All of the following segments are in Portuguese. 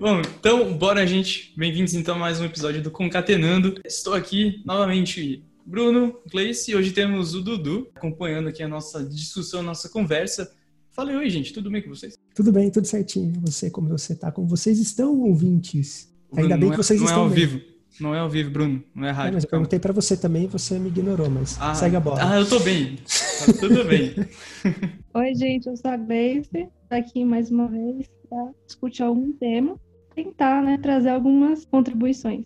Bom, então, bora, gente. Bem-vindos então a mais um episódio do Concatenando. Estou aqui novamente, Bruno, Gleice, e hoje temos o Dudu acompanhando aqui a nossa discussão, a nossa conversa. Falei, oi, gente, tudo bem com vocês? Tudo bem, tudo certinho. Você, como você tá? Como vocês estão, ouvintes? Bruno, Ainda bem que é, vocês não estão é ao bem. vivo. Não é ao vivo, Bruno. Não é É, rádio. mas eu perguntei pra você também e você me ignorou, mas ah, segue a bola. Ah, eu tô bem. Tá tudo bem. Oi, gente, eu sou a Gleice, aqui mais uma vez para discutir algum tema, tentar né, trazer algumas contribuições.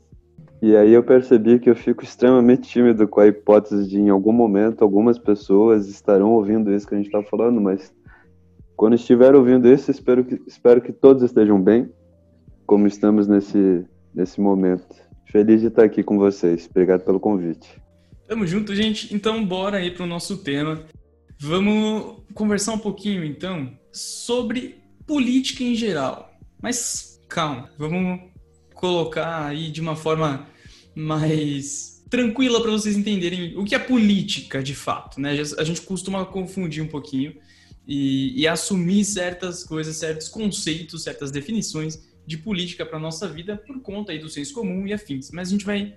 E aí eu percebi que eu fico extremamente tímido com a hipótese de em algum momento algumas pessoas estarão ouvindo isso que a gente está falando, mas quando estiver ouvindo isso, espero que, espero que todos estejam bem, como estamos nesse, nesse momento. Feliz de estar aqui com vocês. Obrigado pelo convite. Tamo junto, gente. Então, bora aí pro nosso tema. Vamos conversar um pouquinho, então, sobre política em geral. Mas calma, vamos colocar aí de uma forma mais tranquila para vocês entenderem o que é política de fato, né? A gente costuma confundir um pouquinho e, e assumir certas coisas, certos conceitos, certas definições de política para nossa vida por conta aí do senso comum e afins. Mas a gente vai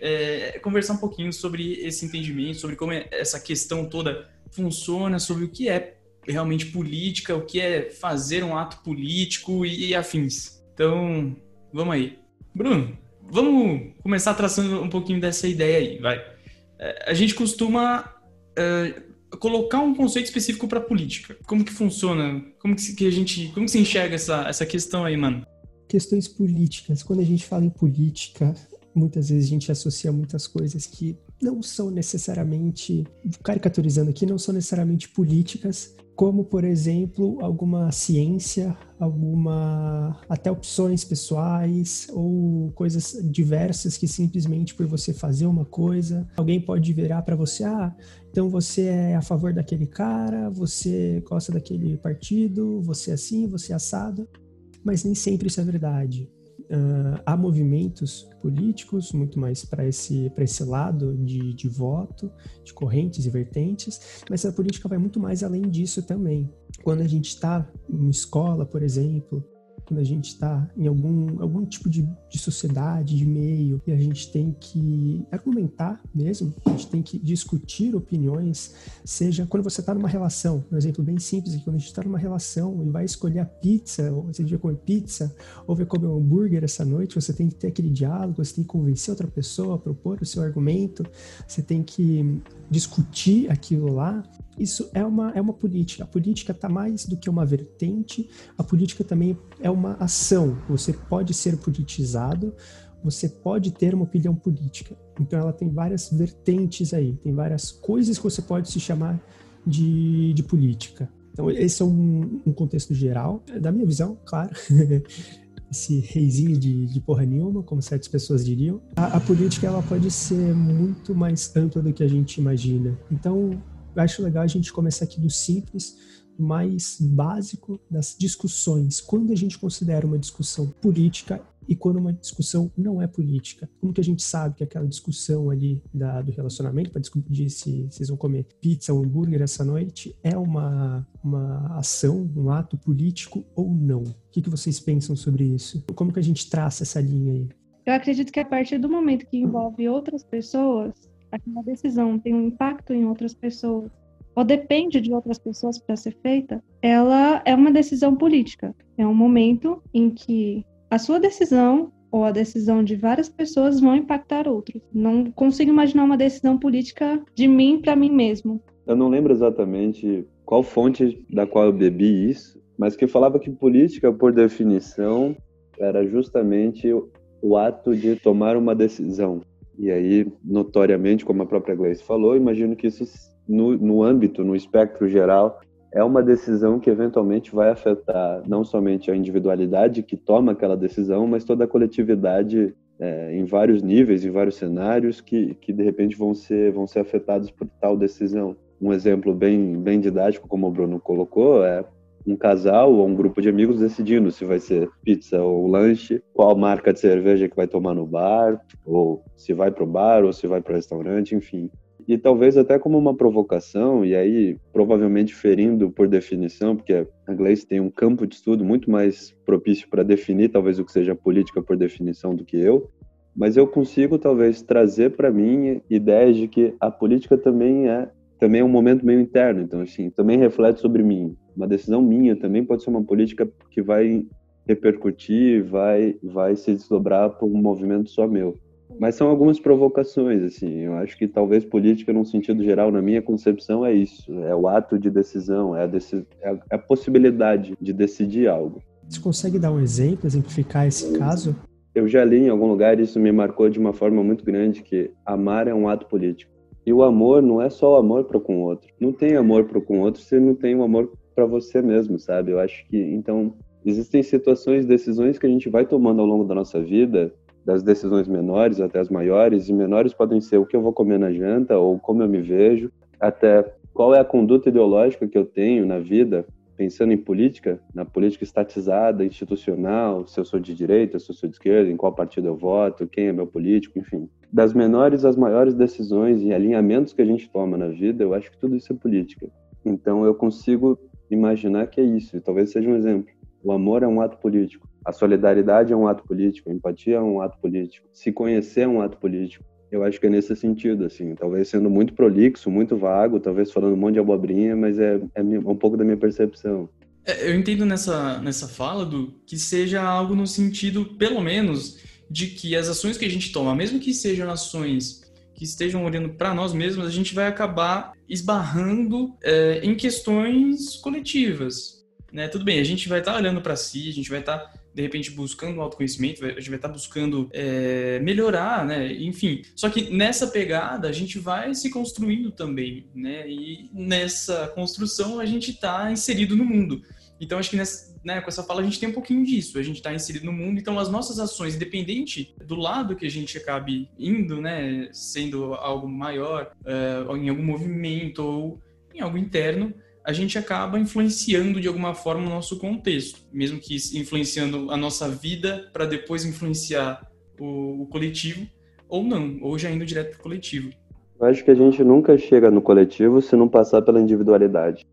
é, conversar um pouquinho sobre esse entendimento, sobre como é essa questão toda funciona, sobre o que é realmente política, o que é fazer um ato político e, e afins. Então, vamos aí. Bruno, vamos começar traçando um pouquinho dessa ideia aí, vai. É, a gente costuma é, colocar um conceito específico para política. Como que funciona? Como que a gente, como que se enxerga essa, essa questão aí, mano? Questões políticas. Quando a gente fala em política, muitas vezes a gente associa muitas coisas que não são necessariamente, caricaturizando aqui, não são necessariamente políticas, como, por exemplo, alguma ciência, alguma até opções pessoais ou coisas diversas que simplesmente por você fazer uma coisa, alguém pode virar para você, ah, então você é a favor daquele cara, você gosta daquele partido, você é assim, você é assado, mas nem sempre isso é verdade. Uh, há movimentos políticos muito mais para esse, esse lado de, de voto, de correntes e vertentes, mas a política vai muito mais além disso também. Quando a gente está em escola, por exemplo, quando a gente está em algum, algum tipo de, de sociedade, de meio, e a gente tem que argumentar mesmo, a gente tem que discutir opiniões, seja quando você está numa relação, um exemplo bem simples aqui, quando a gente está numa relação e vai escolher a pizza, ou você vai comer pizza, ou vai comer um hambúrguer essa noite, você tem que ter aquele diálogo, você tem que convencer outra pessoa, propor o seu argumento, você tem que discutir aquilo lá, isso é uma, é uma política. A política está mais do que uma vertente, a política também é uma ação. Você pode ser politizado, você pode ter uma opinião política. Então ela tem várias vertentes aí, tem várias coisas que você pode se chamar de, de política. Então esse é um, um contexto geral, da minha visão, claro. esse reizinho de, de porra nenhuma, como certas pessoas diriam. A, a política ela pode ser muito mais ampla do que a gente imagina. Então, eu acho legal a gente começar aqui do simples, do mais básico das discussões. Quando a gente considera uma discussão política e quando uma discussão não é política. Como que a gente sabe que aquela discussão ali da, do relacionamento, para discutir se vocês vão comer pizza ou hambúrguer essa noite, é uma, uma ação, um ato político ou não? O que, que vocês pensam sobre isso? Como que a gente traça essa linha aí? Eu acredito que a partir do momento que envolve outras pessoas, aquela decisão tem um impacto em outras pessoas, ou depende de outras pessoas para ser feita, ela é uma decisão política. É um momento em que a sua decisão ou a decisão de várias pessoas vão impactar outros. Não consigo imaginar uma decisão política de mim para mim mesmo. Eu não lembro exatamente qual fonte da qual eu bebi isso, mas que falava que política, por definição, era justamente o ato de tomar uma decisão. E aí, notoriamente, como a própria Gleice falou, imagino que isso, no, no âmbito, no espectro geral, é uma decisão que eventualmente vai afetar não somente a individualidade que toma aquela decisão, mas toda a coletividade é, em vários níveis, em vários cenários que, que de repente vão ser, vão ser afetados por tal decisão. Um exemplo bem, bem didático, como o Bruno colocou, é um casal ou um grupo de amigos decidindo se vai ser pizza ou lanche, qual marca de cerveja que vai tomar no bar, ou se vai para o bar ou se vai para o restaurante, enfim. E talvez até como uma provocação, e aí provavelmente ferindo por definição, porque a Gleice tem um campo de estudo muito mais propício para definir talvez o que seja política por definição do que eu, mas eu consigo talvez trazer para mim ideias de que a política também é também é um momento meio interno, então assim, também reflete sobre mim. Uma decisão minha também pode ser uma política que vai repercutir, vai vai se desdobrar para um movimento só meu. Mas são algumas provocações, assim. Eu acho que talvez política, num sentido geral, na minha concepção, é isso. É o ato de decisão, é a, deci é a possibilidade de decidir algo. Você consegue dar um exemplo, exemplificar esse caso? Eu já li em algum lugar, isso me marcou de uma forma muito grande, que amar é um ato político. E o amor não é só o amor para com o outro. Não tem amor para com o outro se não tem o amor para você mesmo, sabe? Eu acho que, então, existem situações, decisões que a gente vai tomando ao longo da nossa vida das decisões menores até as maiores, e menores podem ser o que eu vou comer na janta, ou como eu me vejo, até qual é a conduta ideológica que eu tenho na vida, pensando em política, na política estatizada, institucional, se eu sou de direita, se eu sou de esquerda, em qual partido eu voto, quem é meu político, enfim. Das menores às maiores decisões e alinhamentos que a gente toma na vida, eu acho que tudo isso é política. Então eu consigo imaginar que é isso, e talvez seja um exemplo. O amor é um ato político. A solidariedade é um ato político, a empatia é um ato político, se conhecer é um ato político. Eu acho que é nesse sentido, assim, talvez sendo muito prolixo, muito vago, talvez falando um monte de abobrinha, mas é, é um pouco da minha percepção. É, eu entendo nessa, nessa fala do que seja algo no sentido, pelo menos, de que as ações que a gente toma, mesmo que sejam ações que estejam olhando para nós mesmos, a gente vai acabar esbarrando é, em questões coletivas. Né? Tudo bem, a gente vai estar tá olhando para si, a gente vai estar tá de repente buscando autoconhecimento, a gente vai estar buscando é, melhorar, né? Enfim, só que nessa pegada a gente vai se construindo também, né? E nessa construção a gente está inserido no mundo. Então acho que nessa, né, com essa fala a gente tem um pouquinho disso, a gente está inserido no mundo, então as nossas ações, independente do lado que a gente acabe indo, né, sendo algo maior, uh, em algum movimento ou em algo interno, a gente acaba influenciando de alguma forma o nosso contexto, mesmo que influenciando a nossa vida para depois influenciar o, o, coletivo, ou não, ou já indo direto para o coletivo. Eu acho que a gente nunca chega no coletivo se não passar pela individualidade.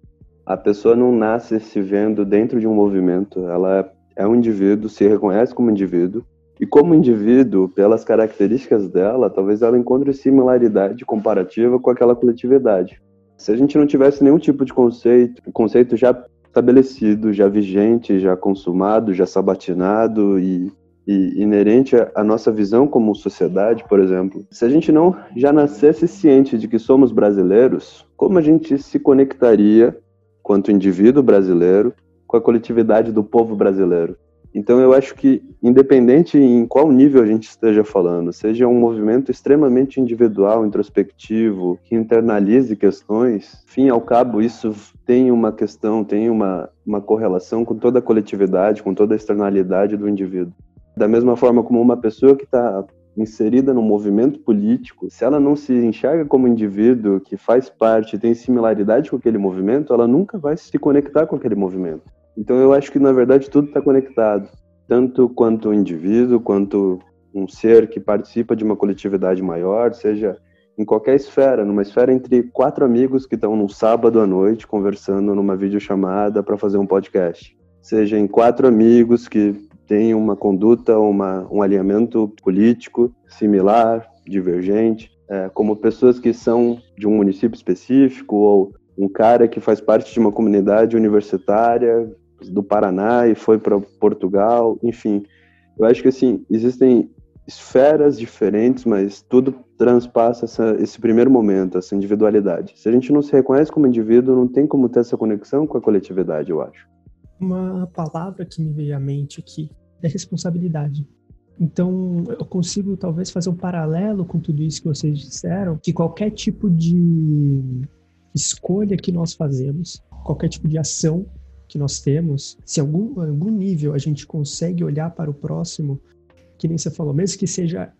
A pessoa não nasce se vendo dentro de um movimento, ela é um indivíduo, se reconhece como indivíduo, e como indivíduo, pelas características dela, talvez ela encontre similaridade comparativa com aquela coletividade. Se a gente não tivesse nenhum tipo de conceito, conceito já estabelecido, já vigente, já consumado, já sabatinado e, e inerente à nossa visão como sociedade, por exemplo, se a gente não já nascesse ciente de que somos brasileiros, como a gente se conectaria, quanto indivíduo brasileiro, com a coletividade do povo brasileiro? Então eu acho que, independente em qual nível a gente esteja falando, seja um movimento extremamente individual, introspectivo, que internalize questões, fim ao cabo isso tem uma questão, tem uma, uma correlação com toda a coletividade, com toda a externalidade do indivíduo. Da mesma forma como uma pessoa que está inserida no movimento político, se ela não se enxerga como indivíduo que faz parte, tem similaridade com aquele movimento, ela nunca vai se conectar com aquele movimento. Então eu acho que na verdade tudo está conectado, tanto quanto o indivíduo, quanto um ser que participa de uma coletividade maior, seja em qualquer esfera, numa esfera entre quatro amigos que estão num sábado à noite conversando numa videochamada para fazer um podcast, seja em quatro amigos que têm uma conduta, uma, um alinhamento político similar, divergente, é, como pessoas que são de um município específico ou um cara que faz parte de uma comunidade universitária do Paraná e foi para Portugal, enfim. Eu acho que assim, existem esferas diferentes, mas tudo transpassa essa, esse primeiro momento, essa individualidade. Se a gente não se reconhece como indivíduo, não tem como ter essa conexão com a coletividade, eu acho. Uma palavra que me veio à mente aqui é responsabilidade. Então, eu consigo talvez fazer um paralelo com tudo isso que vocês disseram, que qualquer tipo de escolha que nós fazemos, qualquer tipo de ação que nós temos, se algum, algum nível a gente consegue olhar para o próximo, que nem você falou, mesmo que seja,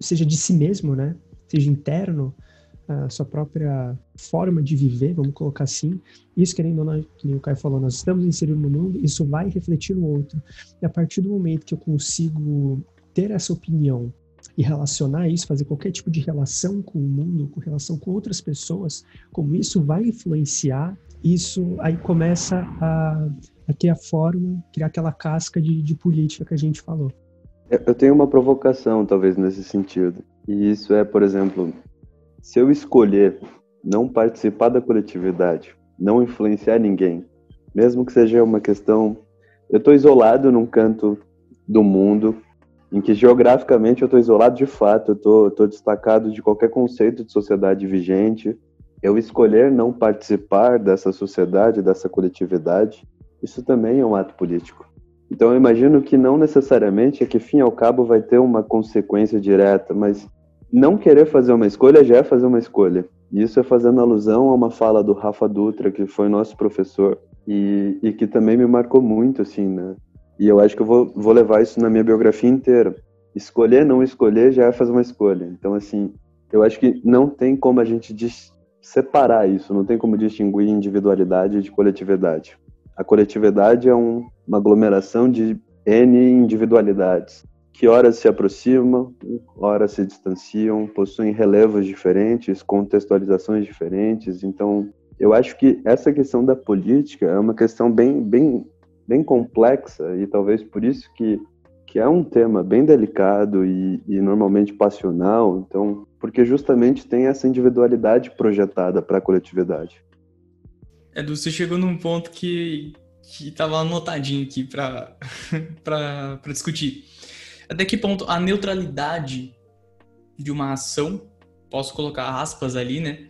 seja de si mesmo, né? Seja interno, a sua própria forma de viver, vamos colocar assim. Isso, querendo ou não, que nem o Caio falou, nós estamos inseridos no mundo, isso vai refletir no outro. E a partir do momento que eu consigo ter essa opinião e relacionar isso, fazer qualquer tipo de relação com o mundo, com relação com outras pessoas, como isso vai influenciar, isso aí começa a, a ter a forma, criar aquela casca de, de política que a gente falou. Eu tenho uma provocação, talvez, nesse sentido. E isso é, por exemplo, se eu escolher não participar da coletividade, não influenciar ninguém, mesmo que seja uma questão. Eu estou isolado num canto do mundo, em que geograficamente eu estou isolado de fato, eu estou destacado de qualquer conceito de sociedade vigente. Eu escolher não participar dessa sociedade, dessa coletividade, isso também é um ato político. Então eu imagino que não necessariamente é que, fim ao cabo, vai ter uma consequência direta, mas não querer fazer uma escolha já é fazer uma escolha. E isso é fazendo alusão a uma fala do Rafa Dutra, que foi nosso professor, e, e que também me marcou muito, assim, né? E eu acho que eu vou, vou levar isso na minha biografia inteira. Escolher, não escolher, já é fazer uma escolha. Então, assim, eu acho que não tem como a gente separar isso, não tem como distinguir individualidade de coletividade. A coletividade é um, uma aglomeração de N individualidades, que horas se aproximam, horas se distanciam, possuem relevos diferentes, contextualizações diferentes. Então, eu acho que essa questão da política é uma questão bem, bem, bem complexa e talvez por isso que, que é um tema bem delicado e, e normalmente passional. Então, porque justamente tem essa individualidade projetada para a coletividade. Edu, você chegou num ponto que, que tava anotadinho aqui para discutir. Até que ponto a neutralidade de uma ação, posso colocar aspas ali, né?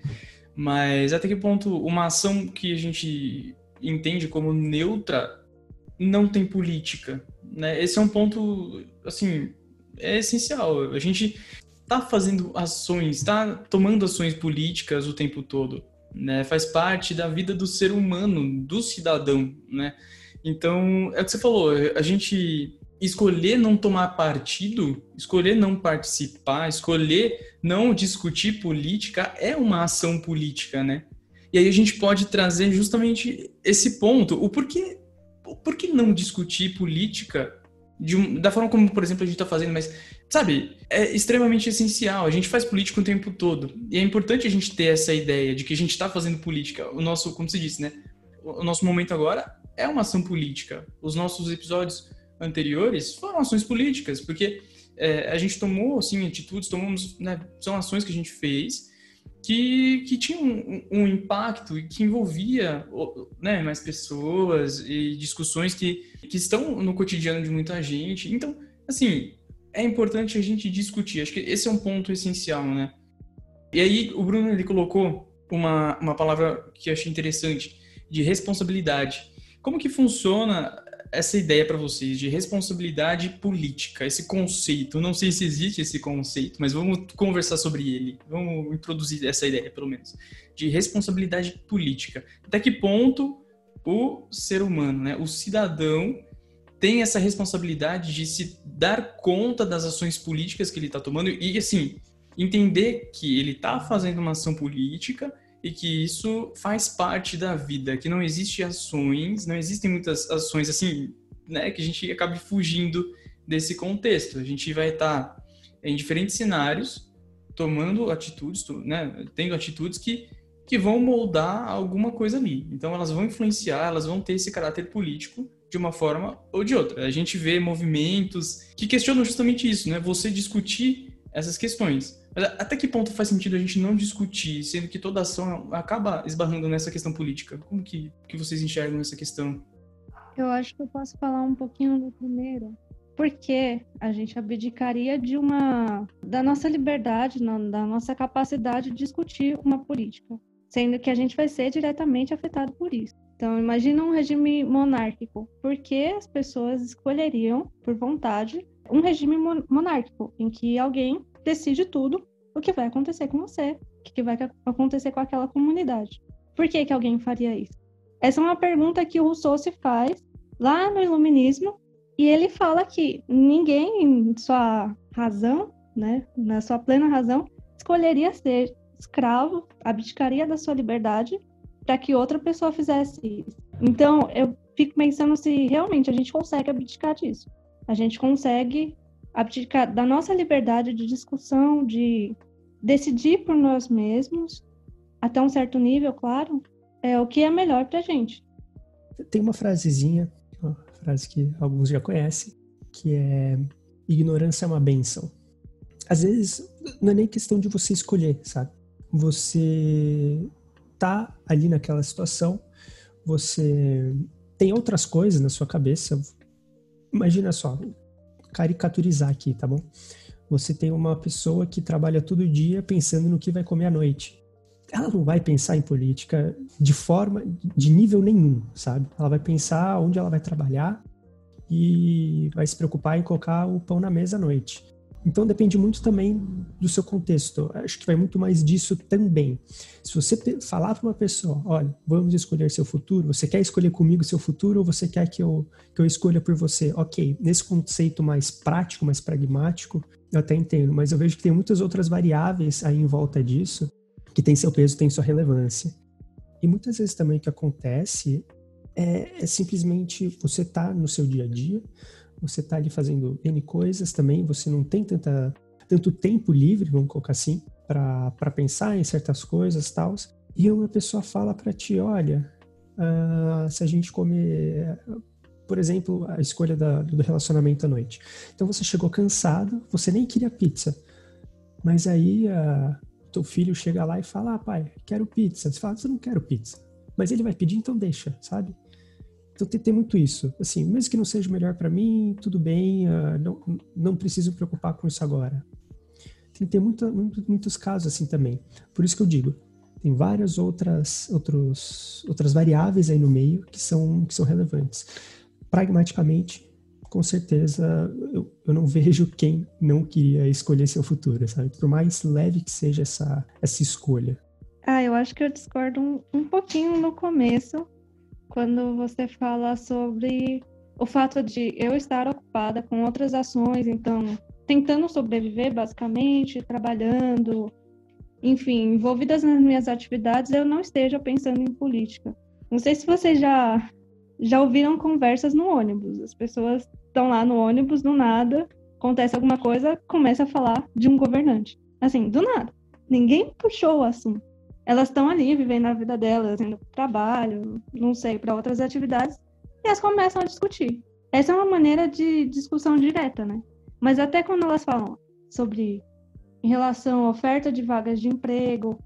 Mas até que ponto uma ação que a gente entende como neutra não tem política, né? Esse é um ponto, assim, é essencial. A gente tá fazendo ações, tá tomando ações políticas o tempo todo né? Faz parte da vida do ser humano, do cidadão, né? Então, é o que você falou, a gente escolher não tomar partido, escolher não participar, escolher não discutir política é uma ação política, né? E aí a gente pode trazer justamente esse ponto, o porquê, o porquê não discutir política um, da forma como, por exemplo, a gente está fazendo, mas sabe, é extremamente essencial. A gente faz política o tempo todo. E é importante a gente ter essa ideia de que a gente está fazendo política. O nosso, como você disse, né? O nosso momento agora é uma ação política. Os nossos episódios anteriores foram ações políticas, porque é, a gente tomou, assim, atitudes, tomamos, né, são ações que a gente fez que, que tinham um, um impacto e que envolvia né, mais pessoas e discussões que, que estão no cotidiano de muita gente. Então, assim, é importante a gente discutir. Acho que esse é um ponto essencial, né? E aí o Bruno ele colocou uma, uma palavra que eu achei interessante, de responsabilidade. Como que funciona essa ideia para vocês de responsabilidade política, esse conceito? Não sei se existe esse conceito, mas vamos conversar sobre ele. Vamos introduzir essa ideia, pelo menos, de responsabilidade política. Até que ponto o ser humano, né, o cidadão, tem essa responsabilidade de se dar conta das ações políticas que ele está tomando e, assim, entender que ele está fazendo uma ação política e que isso faz parte da vida, que não existe ações, não existem muitas ações assim, né, que a gente acabe fugindo desse contexto. A gente vai estar tá em diferentes cenários, tomando atitudes, né, tendo atitudes que que vão moldar alguma coisa ali. Então elas vão influenciar, elas vão ter esse caráter político de uma forma ou de outra. A gente vê movimentos que questionam justamente isso, né? Você discutir essas questões. Mas até que ponto faz sentido a gente não discutir, sendo que toda ação acaba esbarrando nessa questão política? Como que, que vocês enxergam essa questão? Eu acho que eu posso falar um pouquinho do primeiro. Porque a gente abdicaria de uma da nossa liberdade, da nossa capacidade de discutir uma política, sendo que a gente vai ser diretamente afetado por isso. Então, imagina um regime monárquico. Por que as pessoas escolheriam, por vontade, um regime monárquico, em que alguém decide tudo o que vai acontecer com você, o que vai acontecer com aquela comunidade? Por que, que alguém faria isso? Essa é uma pergunta que o Rousseau se faz lá no Iluminismo, e ele fala que ninguém, em sua razão, né, na sua plena razão, escolheria ser escravo, abdicaria da sua liberdade para que outra pessoa fizesse isso. Então, eu fico pensando se realmente a gente consegue abdicar disso. A gente consegue abdicar da nossa liberdade de discussão, de decidir por nós mesmos, até um certo nível, claro, é o que é melhor para gente. Tem uma frasezinha, uma frase que alguns já conhecem, que é ignorância é uma benção. Às vezes não é nem questão de você escolher, sabe? Você tá ali naquela situação, você tem outras coisas na sua cabeça. Imagina só, caricaturizar aqui, tá bom? Você tem uma pessoa que trabalha todo dia pensando no que vai comer à noite. Ela não vai pensar em política de forma, de nível nenhum, sabe? Ela vai pensar onde ela vai trabalhar e vai se preocupar em colocar o pão na mesa à noite. Então depende muito também do seu contexto. Acho que vai muito mais disso também. Se você falar para uma pessoa, olha, vamos escolher seu futuro, você quer escolher comigo seu futuro ou você quer que eu, que eu escolha por você? Ok, nesse conceito mais prático, mais pragmático, eu até entendo, mas eu vejo que tem muitas outras variáveis aí em volta disso que tem seu peso, tem sua relevância. E muitas vezes também o que acontece é, é simplesmente você tá no seu dia a dia, você está ali fazendo N coisas também, você não tem tanta, tanto tempo livre, vamos colocar assim, para pensar em certas coisas tal. E uma pessoa fala para ti, olha, uh, se a gente comer, por exemplo, a escolha da, do relacionamento à noite. Então você chegou cansado, você nem queria pizza, mas aí uh, teu filho chega lá e fala, ah, pai, quero pizza. Você fala, você não quero pizza. Mas ele vai pedir, então deixa, sabe? Então tem, tem muito isso. Assim, mesmo que não seja melhor para mim, tudo bem, uh, não, não preciso me preocupar com isso agora. Tem, tem muita, muito, muitos casos assim também. Por isso que eu digo, tem várias outras, outros, outras variáveis aí no meio que são, que são relevantes. Pragmaticamente, com certeza, eu, eu não vejo quem não queria escolher seu futuro, sabe? Por mais leve que seja essa, essa escolha. Ah, eu acho que eu discordo um, um pouquinho no começo, quando você fala sobre o fato de eu estar ocupada com outras ações, então tentando sobreviver basicamente, trabalhando, enfim, envolvidas nas minhas atividades, eu não esteja pensando em política. Não sei se vocês já já ouviram conversas no ônibus. As pessoas estão lá no ônibus do nada, acontece alguma coisa, começa a falar de um governante. Assim, do nada. Ninguém puxou o assunto elas estão ali vivendo a vida delas, indo para trabalho, não sei, para outras atividades, e elas começam a discutir. Essa é uma maneira de discussão direta, né? Mas até quando elas falam sobre em relação à oferta de vagas de emprego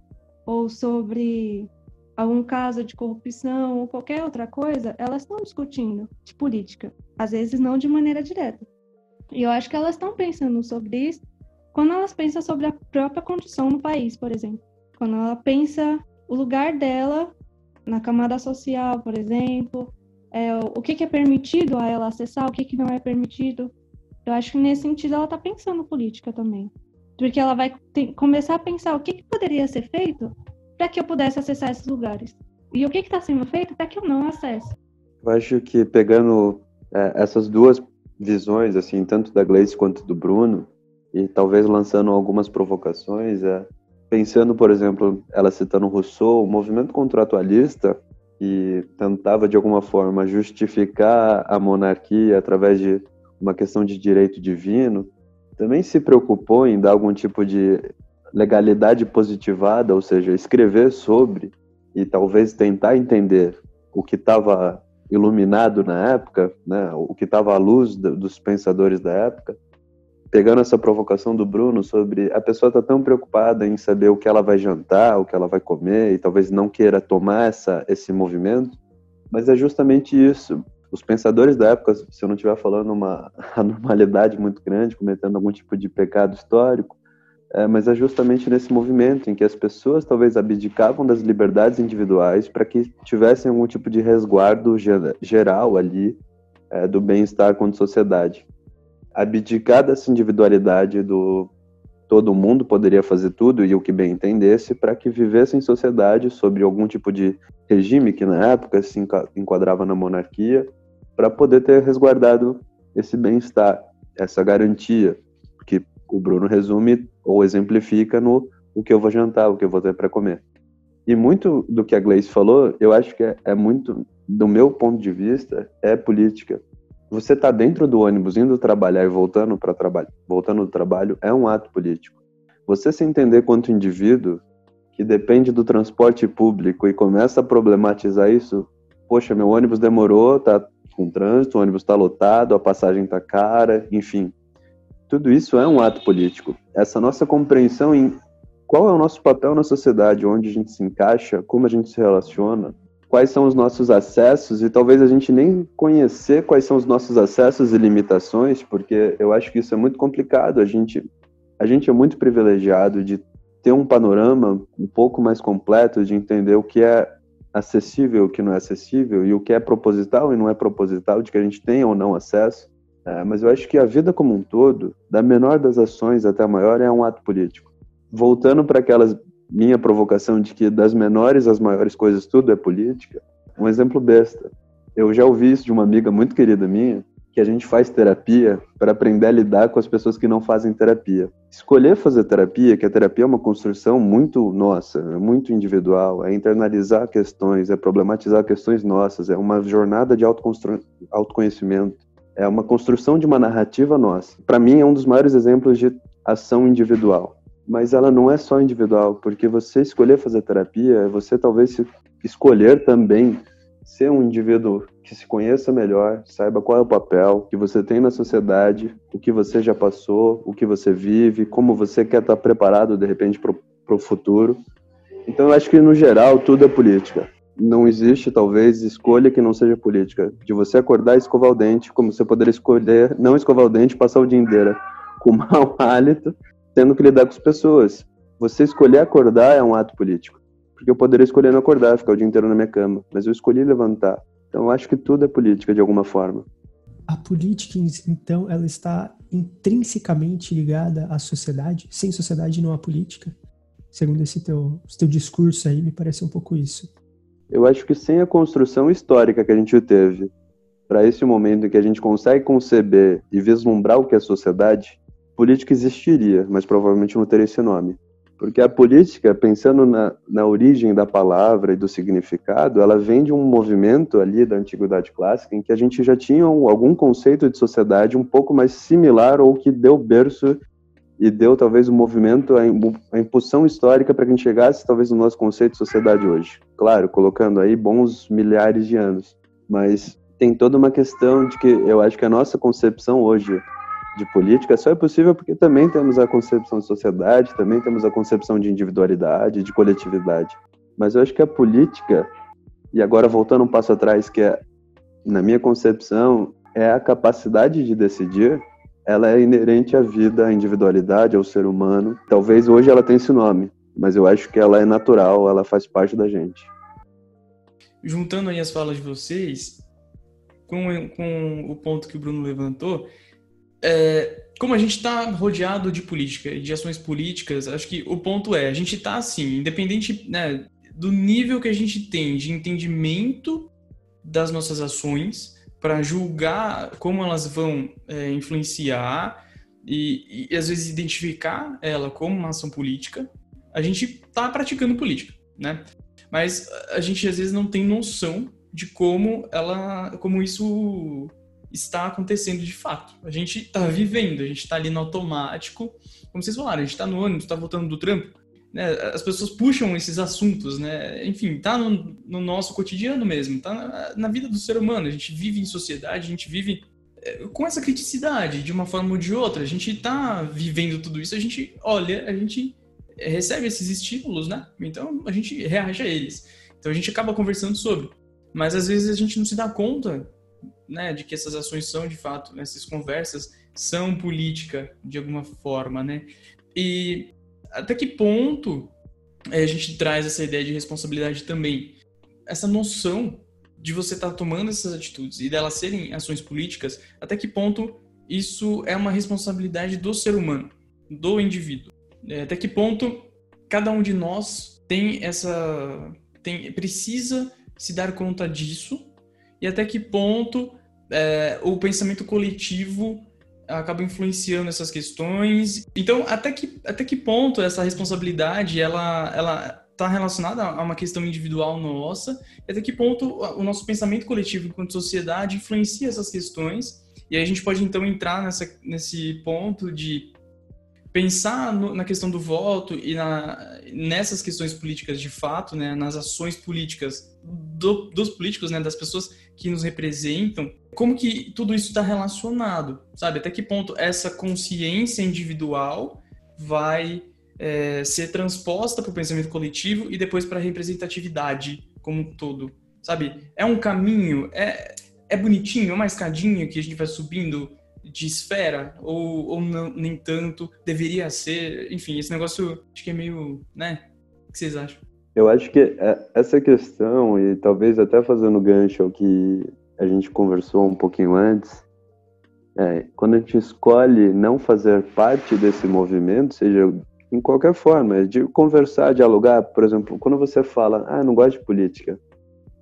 ou sobre algum caso de corrupção ou qualquer outra coisa, elas estão discutindo de política, às vezes não de maneira direta. E eu acho que elas estão pensando sobre isso quando elas pensam sobre a própria condição no país, por exemplo. Quando ela pensa o lugar dela na camada social, por exemplo, é, o que, que, é permitido a ela acessar, o que, que não é permitido. Eu acho que nesse sentido ela está pensando política também. Porque ela vai ter, começar a pensar o que, que poderia ser feito para que eu pudesse acessar esses lugares. E o que está sendo feito para que eu não acesse. Eu acho que pegando é, essas duas visões, assim, tanto da Gleice quanto do Bruno, e talvez lançando algumas provocações, é, pensando, por exemplo, ela citando Rousseau, o movimento contratualista que tentava de alguma forma justificar a monarquia através de uma questão de direito divino, também se preocupou em dar algum tipo de legalidade positivada, ou seja, escrever sobre e talvez tentar entender o que estava iluminado na época, né, o que estava à luz dos pensadores da época, pegando essa provocação do Bruno sobre a pessoa tá tão preocupada em saber o que ela vai jantar, o que ela vai comer e talvez não queira tomar essa esse movimento, mas é justamente isso. Os pensadores da época, se eu não estiver falando uma anormalidade muito grande, cometendo algum tipo de pecado histórico, é, mas é justamente nesse movimento em que as pessoas talvez abdicavam das liberdades individuais para que tivessem algum tipo de resguardo geral ali é, do bem-estar quanto sociedade abdicar dessa individualidade do todo mundo poderia fazer tudo e o que bem entendesse para que vivesse em sociedade sobre algum tipo de regime que na época se enquadrava na monarquia para poder ter resguardado esse bem-estar, essa garantia que o Bruno resume ou exemplifica no o que eu vou jantar, o que eu vou ter para comer. E muito do que a Gleice falou, eu acho que é, é muito, do meu ponto de vista, é política Você tá dentro do ônibus indo trabalhar e voltando para trabalho, voltando do trabalho é um ato político. Você se entender quanto indivíduo que depende do transporte público e começa a problematizar isso, poxa, meu ônibus demorou, tá com trânsito, o ônibus está lotado, a passagem está cara, enfim. Tudo isso é um ato político. Essa nossa compreensão em qual é o nosso papel na sociedade, onde a gente se encaixa, como a gente se relaciona, quais são os nossos acessos e talvez a gente nem conhecer quais são os nossos acessos e limitações, porque eu acho que isso é muito complicado. A gente a gente é muito privilegiado de ter um panorama um pouco mais completo, de entender o que é acessível, o que não é acessível, e o que é proposital e não é proposital, de que a gente tem ou não acesso. É, mas eu acho que a vida como um todo, da menor das ações até a maior, é um ato político. Voltando para aquela minha provocação de que das menores às maiores coisas tudo é política, um exemplo besta. Eu já ouvi isso de uma amiga muito querida minha, que a gente faz terapia para aprender a lidar com as pessoas que não fazem terapia. Escolher fazer terapia, que a terapia é uma construção muito nossa, é muito individual, é internalizar questões, é problematizar questões nossas, é uma jornada de autoconhecimento, é uma construção de uma narrativa nossa. Para mim, é um dos maiores exemplos de ação individual. Mas ela não é só individual, porque você escolher fazer terapia, você talvez escolher também ser um indivíduo que se conheça melhor, saiba qual é o papel que você tem na sociedade, o que você já passou, o que você vive, como você quer estar preparado de repente para o futuro. Então eu acho que no geral tudo é política. Não existe talvez escolha que não seja política. De você acordar e escovar o dente, como você poderia escolher não escovar o dente, passar o dia inteiro com mau hálito, tendo que lidar com as pessoas. Você escolher acordar é um ato político. Porque eu poderia escolher não acordar, ficar o dia inteiro na minha cama, mas eu escolhi levantar. Então eu acho que tudo é política de alguma forma. A política, então, ela está intrinsecamente ligada à sociedade? Sem sociedade não há política? Segundo esse teu, esse teu discurso aí, me parece um pouco isso. Eu acho que sem a construção histórica que a gente teve para esse momento em que a gente consegue conceber e vislumbrar o que é sociedade, política existiria, mas provavelmente não teria esse nome. Porque a política, pensando na, na origem da palavra e do significado, ela vem de um movimento ali da antiguidade clássica em que a gente já tinha algum conceito de sociedade um pouco mais similar ou que deu berço e deu talvez o um movimento, a, impulsão histórica para que a gente chegasse talvez no nosso conceito de sociedade hoje. Claro, colocando aí bons milhares de anos, mas tem toda uma questão de que eu acho que a nossa concepção hoje de política só é possível porque também temos a concepção de sociedade, também temos a concepção de individualidade, de coletividade. Mas eu acho que a política, e agora voltando um passo atrás, que é, na minha concepção, é a capacidade de decidir, ela é inerente à vida, à individualidade, ao ser humano. Talvez hoje ela tenha esse nome, mas eu acho que ela é natural, ela faz parte da gente. Juntando aí as falas de vocês, com, com o ponto que o Bruno levantou, é, como a gente está rodeado de política de ações políticas, acho que o ponto é, a gente está assim, independente né, do nível que a gente tem de entendimento das nossas ações, para julgar como elas vão é, influenciar e, e, às vezes identificar ela como uma ação política, a gente está praticando política, né? Mas a gente às vezes não tem noção de como ela, como isso está acontecendo de fato. A gente está vivendo, a gente está ali no automático. Como vocês falaram, a gente está no ônibus, está voltando do trampo. Né? As pessoas puxam esses assuntos, né? Enfim, está no, no, nosso cotidiano mesmo, está na, na, vida do ser humano. A gente vive em sociedade, a gente vive é, com essa criticidade de uma forma ou de outra. A gente está vivendo tudo isso, a gente olha, a gente recebe esses estímulos, né? Então a gente reage a eles. Então a gente acaba conversando sobre. Mas às vezes a gente não se dá conta né, de que essas ações são de fato, né, essas conversas são política de alguma forma, né? E até que ponto é, a gente traz essa ideia de responsabilidade também? Essa noção de você estar tá tomando essas atitudes e delas serem ações políticas, até que ponto isso é uma responsabilidade do ser humano, do indivíduo? É, até que ponto cada um de nós tem essa tem precisa se dar conta disso e até que ponto é, o pensamento coletivo acaba influenciando essas questões. Então, até que, até que ponto essa responsabilidade ela, ela está relacionada a uma questão individual nossa, e até que ponto o nosso pensamento coletivo enquanto sociedade influencia essas questões, e aí a gente pode então entrar nessa, nesse ponto de pensar no, na questão do voto e na, nessas questões políticas de fato, né, nas ações políticas do, dos políticos, né, das pessoas que nos representam, como que tudo isso está relacionado, sabe? Até que ponto essa consciência individual vai é, ser transposta para o pensamento coletivo e depois para a representatividade como um todo, sabe? É um caminho, é, é bonitinho, é uma escadinha que a gente vai subindo de esfera ou, ou não, nem tanto, deveria ser, enfim, esse negócio acho que é meio, né? O que vocês acham? Eu acho que é, essa questão, e talvez até fazendo gancho ao que a gente conversou um pouquinho antes, é, quando a gente escolhe não fazer parte desse movimento, seja em qualquer forma, de conversar, dialogar, por exemplo, quando você fala, ah, não gosto de política,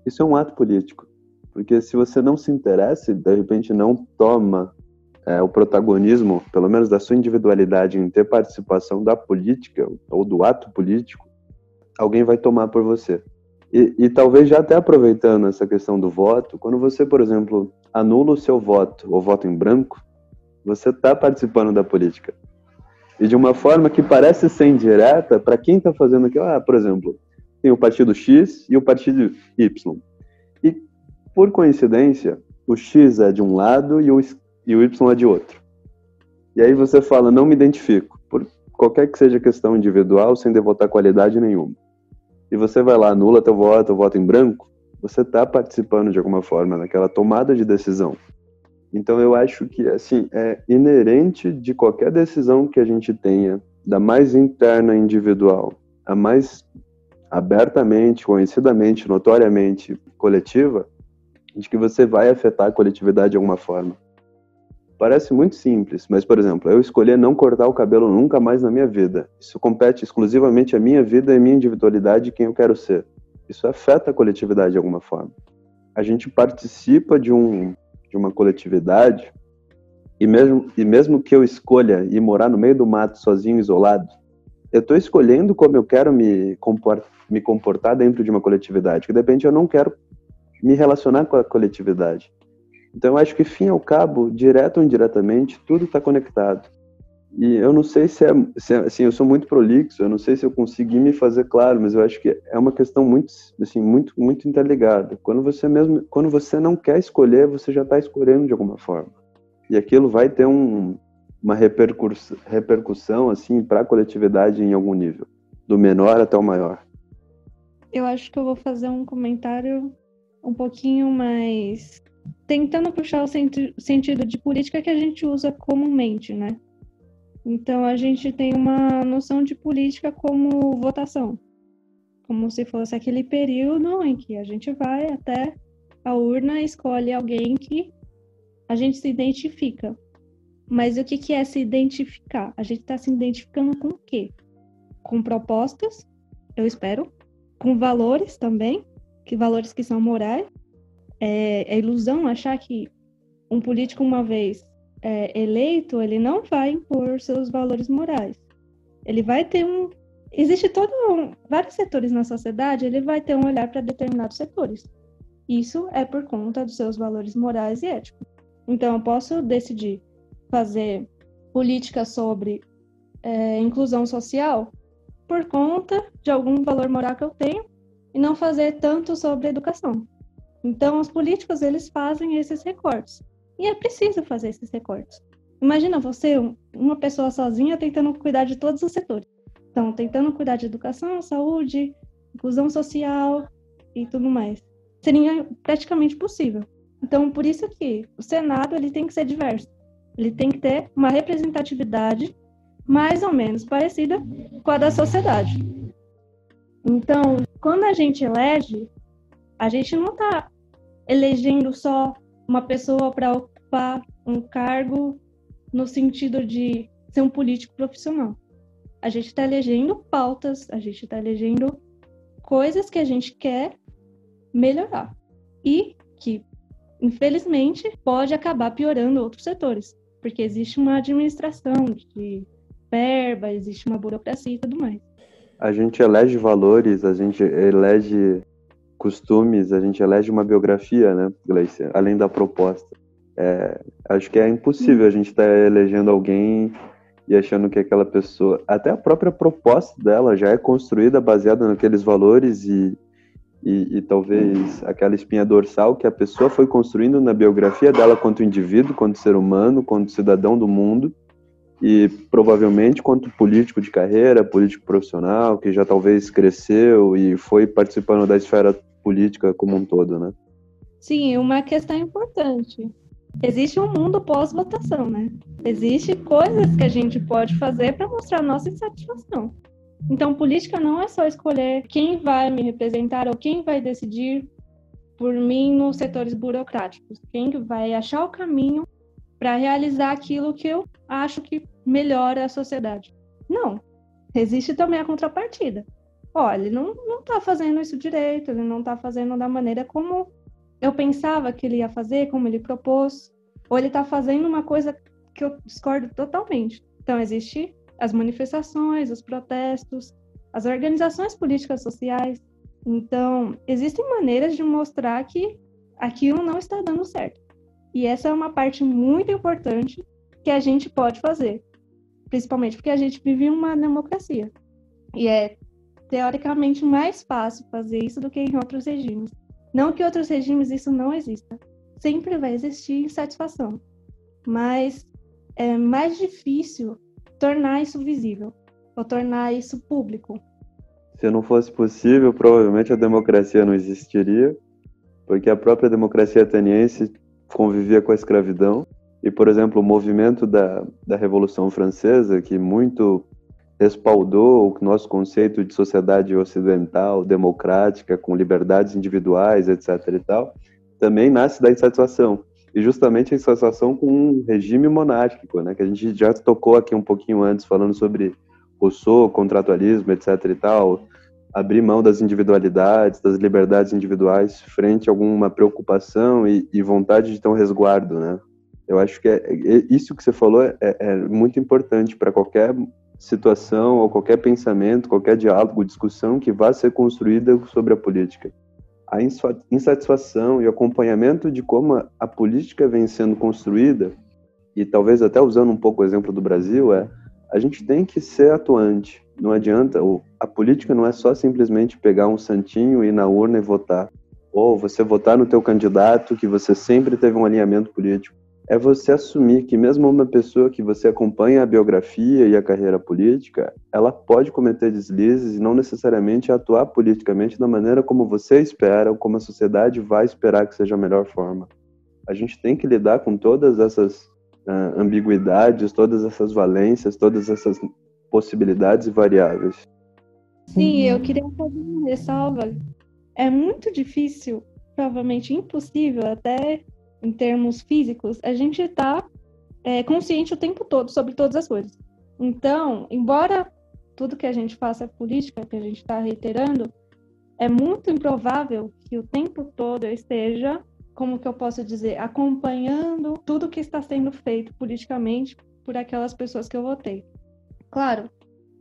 isso é um ato político. Porque se você não se interessa, de repente não toma é, o protagonismo, pelo menos da sua individualidade, em ter participação da política ou do ato político, alguém vai tomar por você. E, e, talvez já até aproveitando essa questão do voto, quando você, por exemplo, anula o seu voto ou voto em branco, você está participando da política. E de uma forma que parece ser indireta para quem está fazendo aquilo. Ah, por exemplo, tem o partido X e o partido Y. E, por coincidência, o X é de um lado e o e o Y é de outro. E aí você fala, não me identifico, por qualquer que seja questão individual, sem devotar qualidade nenhuma. E você vai lá, anula teu voto, voto em branco, você está participando de alguma forma daquela tomada de decisão. Então eu acho que assim é inerente de qualquer decisão que a gente tenha, da mais interna individual, a mais abertamente, conhecidamente, notoriamente coletiva, de que você vai afetar a coletividade de alguma forma. Parece muito simples, mas, por exemplo, eu escolher não cortar o cabelo nunca mais na minha vida. Isso compete exclusivamente a minha vida e a minha individualidade e quem eu quero ser. Isso afeta a coletividade de alguma forma. A gente participa de, um, de uma coletividade e mesmo, e mesmo que eu escolha ir morar no meio do mato sozinho, isolado, eu estou escolhendo como eu quero me, me comportar dentro de uma coletividade, que de repente eu não quero me relacionar com a coletividade. Então, eu acho que, fim ao cabo, direto ou indiretamente, tudo está conectado. E eu não sei se é, se é, assim, eu sou muito prolixo, eu não sei se eu consegui me fazer claro, mas eu acho que é uma questão muito, assim, muito, muito interligada. Quando você mesmo, quando você não quer escolher, você já está escolhendo de alguma forma. E aquilo vai ter um, uma repercussão, repercussão assim para a coletividade em algum nível, do menor até o maior. Eu acho que eu vou fazer um comentário um pouquinho mais tentando puxar o senti sentido de política que a gente usa comumente, né? Então a gente tem uma noção de política como votação, como se fosse aquele período em que a gente vai até a urna e escolhe alguém que a gente se identifica. Mas o que, que é se identificar? A gente está se identificando com o quê? Com propostas, eu espero, com valores também, que valores que são morais, é, é ilusão achar que um político, uma vez é, eleito, ele não vai impor seus valores morais. Ele vai ter um. Existe todo um, vários setores na sociedade, ele vai ter um olhar para determinados setores. Isso é por conta dos seus valores morais e éticos. Então, eu posso decidir fazer política sobre é, inclusão social por conta de algum valor moral que eu tenho e não fazer tanto sobre educação. Então, os políticos, eles fazem esses recortes. E é preciso fazer esses recortes. Imagina você, uma pessoa sozinha, tentando cuidar de todos os setores. Então, tentando cuidar de educação, saúde, inclusão social e tudo mais. Seria praticamente possível. Então, por isso que o Senado ele tem que ser diverso. Ele tem que ter uma representatividade mais ou menos parecida com a da sociedade. Então, quando a gente elege, a gente não está elegendo só uma pessoa para ocupar um cargo no sentido de ser um político profissional. A gente está elegendo pautas, a gente está elegendo coisas que a gente quer melhorar e que, infelizmente, pode acabar piorando outros setores, porque existe uma administração de verba, existe uma burocracia e tudo mais. A gente elege valores, a gente elege costumes, a gente elege uma biografia, né, Gleice? Além da proposta. É, acho que é impossível a gente estar tá elegendo alguém e achando que aquela pessoa, até a própria proposta dela já é construída baseada naqueles valores e, e, e, talvez aquela espinha dorsal que a pessoa foi construindo na biografia dela quanto indivíduo, quanto ser humano, quanto cidadão do mundo e provavelmente quanto político de carreira, político profissional, que já talvez cresceu e foi participando da esfera política como um todo, né? Sim, uma questão importante existe um mundo pós-votação, né? Existem coisas que a gente pode fazer para mostrar nossa insatisfação. Então, política não é só escolher quem vai me representar ou quem vai decidir por mim nos setores burocráticos, quem vai achar o caminho para realizar aquilo que eu acho que melhora a sociedade. Não. Existe também a contrapartida. Olha, ele não está fazendo isso direito, ele não está fazendo da maneira como eu pensava que ele ia fazer, como ele propôs, ou ele está fazendo uma coisa que eu discordo totalmente. Então, existe as manifestações, os protestos, as organizações políticas sociais. Então, existem maneiras de mostrar que aquilo não está dando certo. E essa é uma parte muito importante que a gente pode fazer, principalmente porque a gente vive uma democracia. E é teoricamente mais fácil fazer isso do que em outros regimes. Não que outros regimes isso não exista. Sempre vai existir insatisfação. Mas é mais difícil tornar isso visível, ou tornar isso público. Se não fosse possível, provavelmente a democracia não existiria, porque a própria democracia ateniense convivia com a escravidão. E, por exemplo, o movimento da, da Revolução Francesa, que muito respaldou o nosso conceito de sociedade ocidental, democrática, com liberdades individuais, etc. e tal, também nasce da insatisfação. E justamente a insatisfação com um regime monárquico, né, que a gente já tocou aqui um pouquinho antes, falando sobre Rousseau, contratualismo, etc. e tal, abrir mão das individualidades, das liberdades individuais, frente a alguma preocupação e, e vontade de ter um resguardo, né? Eu acho que é, é isso que você falou é, é muito importante para qualquer situação ou qualquer pensamento, qualquer diálogo, discussão que vá ser construída sobre a política. A insatisfação e o acompanhamento de como a política vem sendo construída, e talvez até usando um pouco o exemplo do Brasil, é a gente tem que ser atuante. Não adianta, a política não é só simplesmente pegar um santinho, ir na urna e votar. Ou você votar no teu candidato que você sempre teve um alinhamento político é você assumir que mesmo uma pessoa que você acompanha a biografia e a carreira política, ela pode cometer deslizes e não necessariamente atuar politicamente da maneira como você espera ou como a sociedade vai esperar que seja a melhor forma. A gente tem que lidar com todas essas uh, ambiguidades, todas essas valências, todas essas possibilidades e variáveis. Sim, eu queria fazer uma ressalva. É muito difícil, provavelmente impossível até em termos físicos, a gente está é, consciente o tempo todo sobre todas as coisas. Então, embora tudo que a gente faça é política, que a gente está reiterando, é muito improvável que o tempo todo eu esteja, como que eu posso dizer, acompanhando tudo que está sendo feito politicamente por aquelas pessoas que eu votei. Claro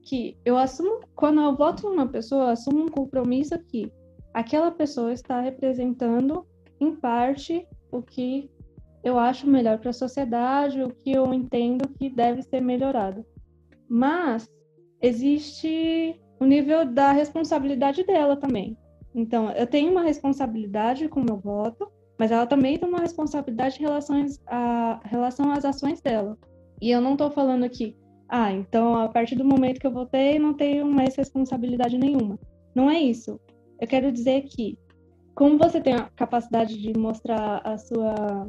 que eu assumo, quando eu voto numa pessoa, eu assumo um compromisso que aquela pessoa está representando, em parte, o que eu acho melhor para a sociedade, o que eu entendo que deve ser melhorado. Mas existe o nível da responsabilidade dela também. Então, eu tenho uma responsabilidade com o meu voto, mas ela também tem uma responsabilidade em relação, a, relação às ações dela. E eu não estou falando aqui, ah, então a partir do momento que eu votei, não tenho mais responsabilidade nenhuma. Não é isso. Eu quero dizer que como você tem a capacidade de mostrar a sua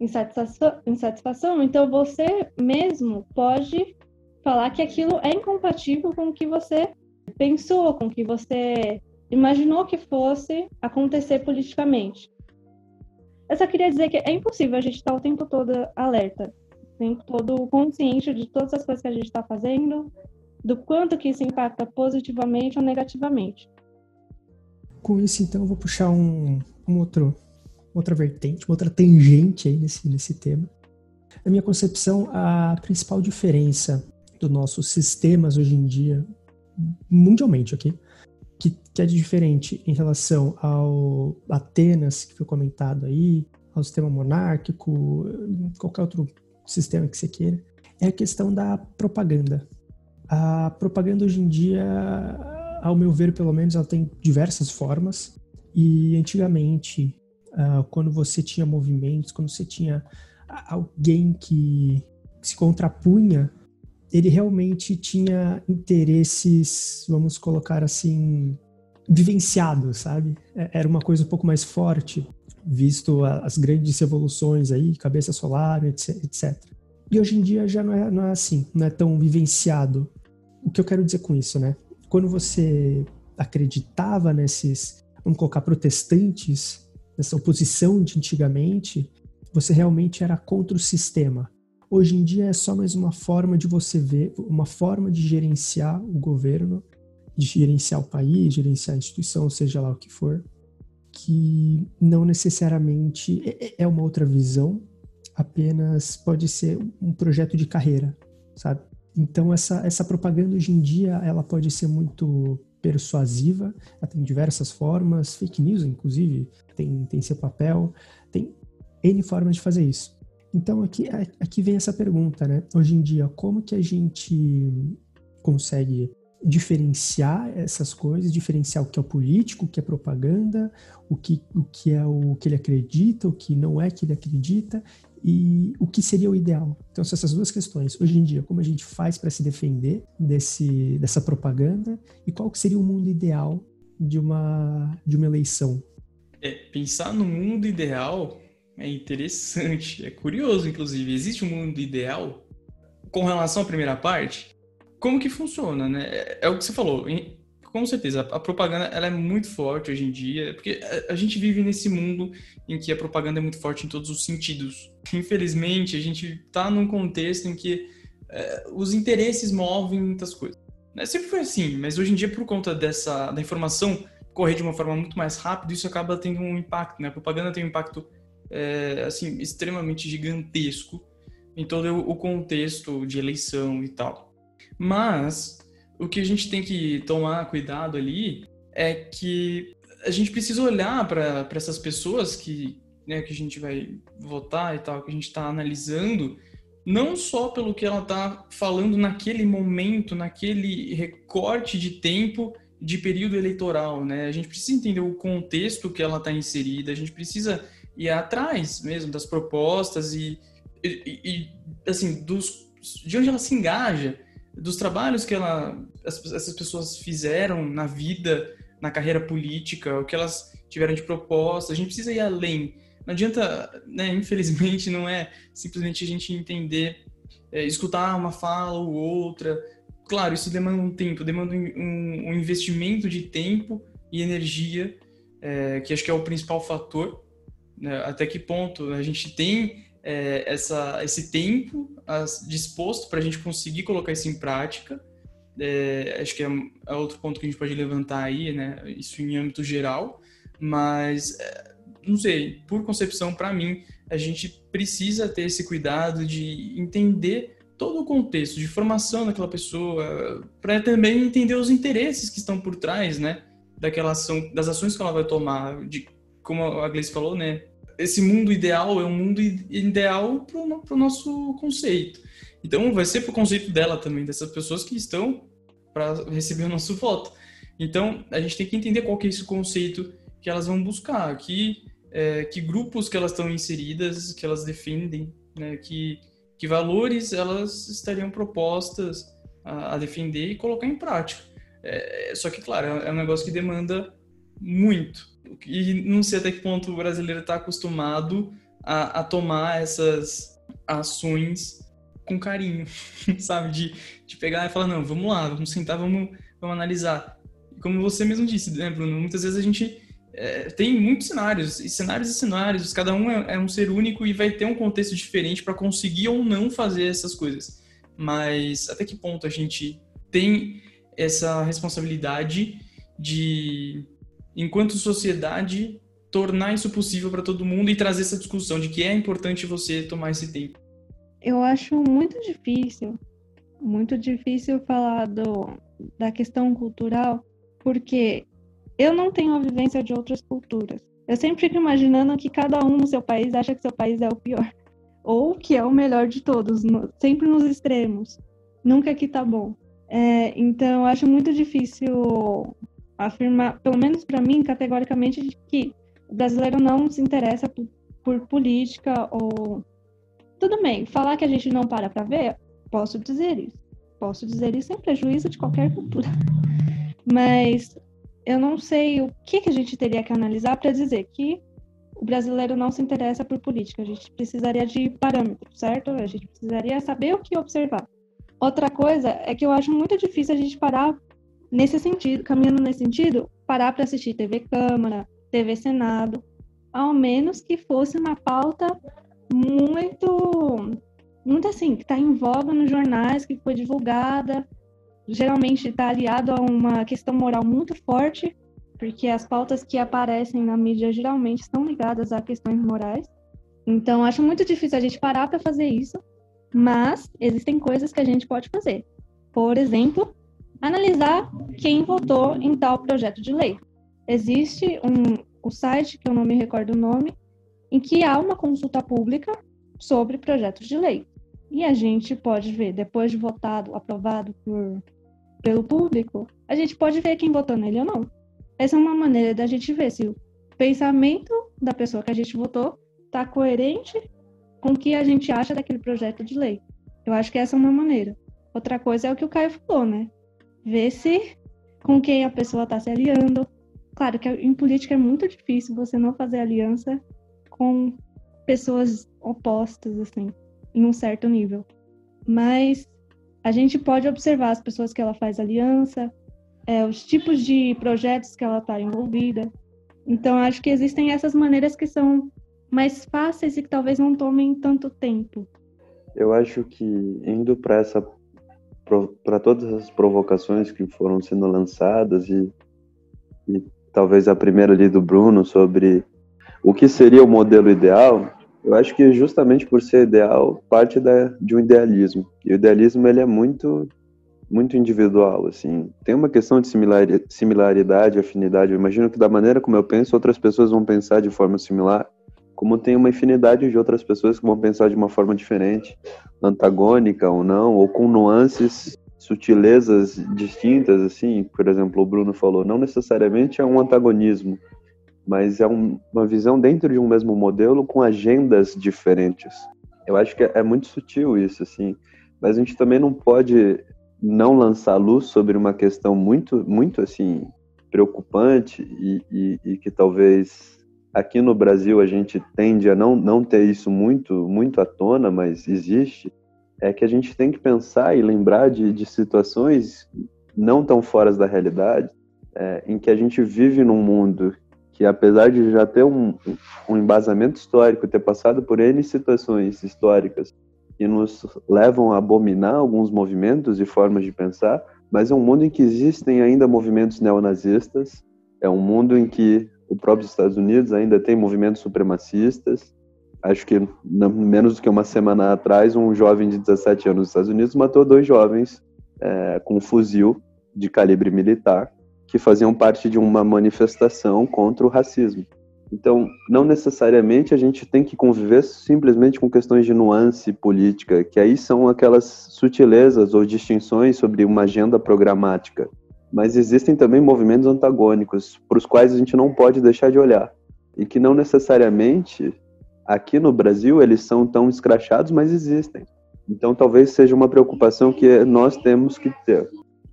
insatisfação, insatisfação, então você mesmo pode falar que aquilo é incompatível com o que você pensou, com o que você imaginou que fosse acontecer politicamente. Eu só queria dizer que é impossível a gente estar o tempo todo alerta, o tempo todo consciente de todas as coisas que a gente está fazendo, do quanto que isso impacta positivamente ou negativamente com isso, então, eu vou puxar um, um outro, outra vertente, uma outra tangente aí nesse, nesse tema. Na minha concepção, a principal diferença dos nossos sistemas hoje em dia, mundialmente, ok? Que, que é diferente em relação ao Atenas, que foi comentado aí, ao sistema monárquico, qualquer outro sistema que você queira, é a questão da propaganda. A propaganda hoje em dia, ao meu ver, pelo menos, ela tem diversas formas. E antigamente, uh, quando você tinha movimentos, quando você tinha alguém que se contrapunha, ele realmente tinha interesses, vamos colocar assim, vivenciados, sabe? É, era uma coisa um pouco mais forte, visto as grandes revoluções aí, cabeça solar, etc. E hoje em dia já não é, não é assim, não é tão vivenciado. O que eu quero dizer com isso, né? Quando você acreditava nesses, vamos colocar, protestantes, nessa oposição de antigamente, você realmente era contra o sistema. Hoje em dia é só mais uma forma de você ver, uma forma de gerenciar o governo, de gerenciar o país, gerenciar a instituição, seja lá o que for, que não necessariamente é, é, é uma outra visão, apenas pode ser um projeto de carreira, sabe? Então essa, essa propaganda hoje em dia ela pode ser muito persuasiva, ela tem diversas formas, fake news inclusive tem, tem seu papel, tem N formas de fazer isso. Então aqui, aqui vem essa pergunta, né? Hoje em dia, como que a gente consegue diferenciar essas coisas, diferenciar o que é o político, o que é propaganda, o que, o que é o que ele acredita, o que não é que ele acredita e o que seria o ideal. Então, são essas duas questões. Hoje em dia, como a gente faz para se defender desse, dessa propaganda e qual seria o mundo ideal de uma, de uma eleição? É, pensar no mundo ideal é interessante, é curioso, inclusive. Existe um mundo ideal com relação à primeira parte? Como que funciona, né? É, é o que você falou. Com certeza, a propaganda ela é muito forte hoje em dia, porque a, a gente vive nesse mundo em que a propaganda é muito forte em todos os sentidos. Infelizmente, a gente está num contexto em que é, os interesses movem muitas coisas. Né? Sempre foi assim, mas hoje em dia, por conta dessa da informação correr de uma forma muito mais rápida, isso acaba tendo um impacto. Né? A propaganda tem um impacto é, assim, extremamente gigantesco em todo o contexto de eleição e tal. Mas o que a gente tem que tomar cuidado ali é que a gente precisa olhar para essas pessoas que, né, que a gente vai votar e tal, que a gente está analisando, não só pelo que ela está falando naquele momento, naquele recorte de tempo de período eleitoral, né? A gente precisa entender o contexto que ela está inserida, a gente precisa ir atrás mesmo das propostas e, e, e, assim dos de onde ela se engaja dos trabalhos que ela essas pessoas fizeram na vida na carreira política o que elas tiveram de proposta. A gente precisa ir além. Não adianta né infelizmente não é simplesmente a gente entender é, escutar uma fala ou outra. Claro isso demanda um tempo demanda um, um investimento de tempo e energia é, que acho que é o principal fator né, até que ponto a gente tem é, essa, esse tempo disposto para a gente conseguir colocar isso em prática. É, acho que é, é, outro ponto que a gente pode levantar aí, né? Isso em âmbito geral, mas é, não sei, por concepção, para mim, a gente precisa ter esse cuidado de entender todo o contexto de formação daquela pessoa, para também entender os interesses que estão por trás, né? Daquela ação, das ações que ela vai tomar, de como a Gleice falou, né? Esse mundo ideal é um mundo ideal para o nosso conceito. Então, vai ser para o conceito dela também, dessas pessoas que estão para receber o nosso voto. Então, a gente tem que entender qual que é esse conceito que elas vão buscar, que, é, que grupos que elas estão inseridas, que elas defendem, né? que, que valores elas estariam propostas a, a defender e colocar em prática. É, só que, claro, é um negócio que demanda muito, e não sei até que ponto o brasileiro está acostumado a, a, tomar essas ações com carinho, sabe? De, de pegar e falar, não, vamos lá, vamos sentar, vamos, vamos analisar. Como você mesmo disse, né, Bruno? Muitas vezes a gente é, tem muitos cenários, e cenários e cenários, cada um é, é um ser único e vai ter um contexto diferente para conseguir ou não fazer essas coisas. Mas até que ponto a gente tem essa responsabilidade de enquanto sociedade, tornar isso possível para todo mundo e trazer essa discussão de que é importante você tomar esse tempo? Eu acho muito difícil muito difícil falar do, da questão cultural, porque eu não tenho a vivência de outras culturas. Eu sempre fico imaginando que cada um no seu país acha que seu país é o pior. Ou que é o melhor de todos, no, sempre nos extremos. Nunca que tá bom. É, então, eu acho muito difícil afirmar, pelo menos para mim, categoricamente, que o brasileiro não se interessa por, por política ou. Tudo bem, falar que a gente não para para ver, posso dizer isso. Posso dizer isso sem prejuízo de qualquer cultura. Mas eu não sei o que, que a gente teria que analisar para dizer que o brasileiro não se interessa por política. A gente precisaria de parâmetros, certo? A gente precisaria saber o que observar. Outra coisa é que eu acho muito difícil a gente parar nesse sentido, caminhando nesse sentido, parar para assistir TV Câmara, TV Senado, ao menos que fosse uma pauta muito, muito assim, que está em voga nos jornais, que foi divulgada, geralmente está aliado a uma questão moral muito forte, porque as pautas que aparecem na mídia geralmente estão ligadas a questões morais. Então, acho muito difícil a gente parar para fazer isso, mas existem coisas que a gente pode fazer. Por exemplo, analisar quem votou em tal projeto de lei. Existe um o site, que eu não me recordo o nome, em que há uma consulta pública sobre projetos de lei. E a gente pode ver, depois de votado, aprovado por pelo público, a gente pode ver quem votou nele ou não. Essa é uma maneira da gente ver se o pensamento da pessoa que a gente votou está coerente com o que a gente acha daquele projeto de lei. Eu acho que essa é uma maneira. Outra coisa é o que o Caio falou, né? Ver se com quem a pessoa está se aliando. Claro que em política é muito difícil você não fazer aliança com pessoas opostas, assim, em um certo nível. Mas a gente pode observar as pessoas que ela faz aliança, é, os tipos de projetos que ela está envolvida. Então, acho que existem essas maneiras que são mais fáceis e que talvez não tomem tanto tempo. Eu acho que indo para essa para todas as provocações que foram sendo lançadas e, e talvez a primeira ali do Bruno sobre o que seria o modelo ideal, eu acho que justamente por ser ideal, parte da, de um idealismo. E o idealismo ele é muito muito individual, assim. Tem uma questão de similaridade, afinidade. Eu imagino que da maneira como eu penso, outras pessoas vão pensar de forma similar, como tem uma infinidade de outras pessoas que vão pensar de uma forma diferente, antagônica ou não, ou com nuances, sutilezas distintas, assim. Por exemplo, o Bruno falou, não necessariamente é um antagonismo, mas é um, uma visão dentro de um mesmo modelo com agendas diferentes. Eu acho que é, é muito sutil isso, assim. Mas a gente também não pode não lançar luz sobre uma questão muito, muito assim preocupante e, e, e, que talvez aqui no Brasil a gente tende a não, não ter isso muito, muito à tona, mas existe, é que a gente tem que pensar e lembrar de, de situações não tão fora da realidade, é, em que a gente vive num mundo que apesar de já ter um, um embasamento histórico, ter passado por N situações históricas que nos levam a abominar alguns movimentos e formas de pensar, mas é um mundo em que existem ainda movimentos neonazistas, é um mundo em que o próprio Estados Unidos ainda tem movimentos supremacistas. Acho que menos do que uma semana atrás, um jovem de 17 anos nos Estados Unidos matou dois jovens é, com um fuzil de calibre militar que faziam parte de uma manifestação contra o racismo. Então, não necessariamente a gente tem que conviver simplesmente com questões de nuance política, que aí são aquelas sutilezas ou distinções sobre uma agenda programática. Mas existem também movimentos antagônicos, para os quais a gente não pode deixar de olhar. E que não necessariamente, aqui no Brasil, eles são tão escrachados, mas existem. Então, talvez seja uma preocupação que nós temos que ter.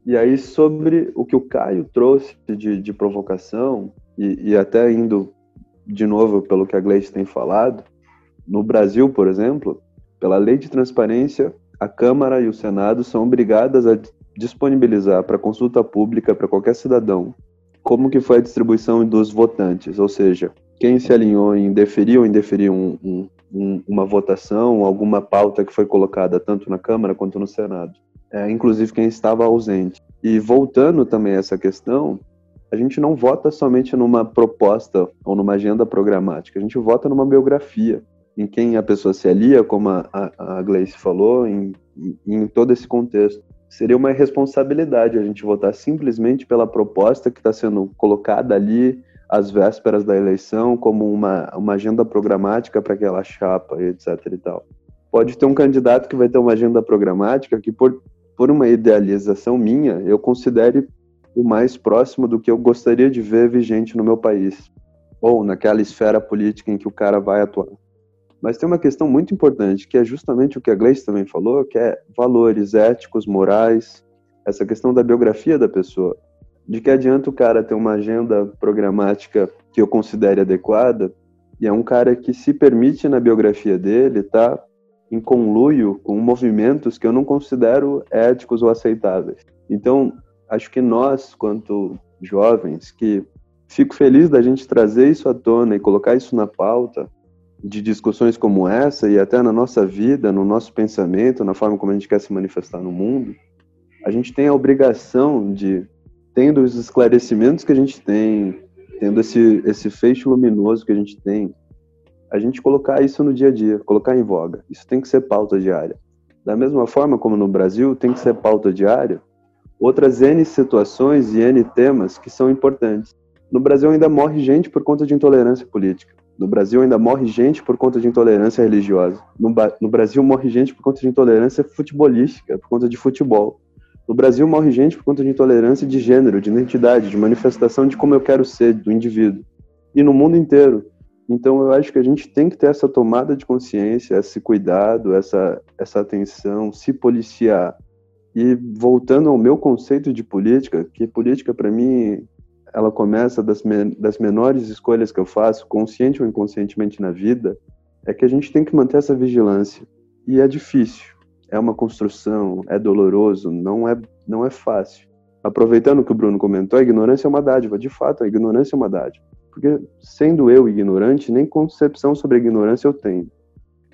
E aí, sobre o que o Caio trouxe de, de provocação, e, e até indo de novo, pelo que a Gleice tem falado, no Brasil, por exemplo, pela lei de transparência, a Câmara e o Senado são obrigadas a disponibilizar para consulta pública para qualquer cidadão como que foi a distribuição dos votantes, ou seja, quem se alinhou em deferir ou indeferir um, um, um, uma votação, alguma pauta que foi colocada tanto na Câmara quanto no Senado, é, inclusive quem estava ausente. E voltando também a essa questão, a gente não vota somente numa proposta ou numa agenda programática, a gente vota numa biografia. em quem a pessoa se alia, como a, a, a Gleice falou, em, em todo esse contexto. Seria uma irresponsabilidade a gente votar simplesmente pela proposta que está sendo colocada ali às vésperas da eleição como uma, uma agenda programática para aquela chapa, etc. e tal. Pode ter um candidato que vai ter uma agenda programática que, por, por uma idealização minha, eu considere o mais próximo do que eu gostaria de ver vigente no meu país, ou naquela esfera política em que o cara vai atuar. Mas tem uma questão muito importante, que é justamente o que a Gleice também falou, que é valores éticos, morais, essa questão da biografia da pessoa. De que adianta o cara ter uma agenda programática que eu considere adequada, e é um cara que se permite na biografia dele estar tá em conluio com movimentos que eu não considero éticos ou aceitáveis. Então, acho que nós, quanto jovens, que fico feliz da gente trazer isso à tona e colocar isso na pauta de discussões como essa e até na nossa vida, no nosso pensamento, na forma como a gente quer se manifestar no mundo, a gente tem a obrigação de, tendo os esclarecimentos que a gente tem, tendo esse, esse feixe luminoso que a gente tem, a gente colocar isso no dia a dia, colocar em voga. Isso tem que ser pauta diária. Da mesma forma como no Brasil tem que ser pauta diária, outras N situações e N temas que são importantes. No Brasil ainda morre gente por conta de intolerância política. No Brasil ainda morre gente por conta de intolerância religiosa. No, no, Brasil morre gente por conta de intolerância futebolística, por conta de futebol. No Brasil morre gente por conta de intolerância de gênero, de identidade, de manifestação de como eu quero ser, do indivíduo. E no mundo inteiro. Então eu acho que a gente tem que ter essa tomada de consciência, esse cuidado, essa, essa atenção, se policiar, e voltando ao meu conceito de política, que política para mim ela começa das, me das menores escolhas que eu faço, consciente ou inconscientemente na vida, é que a gente tem que manter essa vigilância. E é difícil, é uma construção, é doloroso, não é, não é fácil. Aproveitando o que o Bruno comentou, a ignorância é uma dádiva. De fato, a ignorância é uma dádiva. Porque sendo eu ignorante, nem concepção sobre a ignorância eu tenho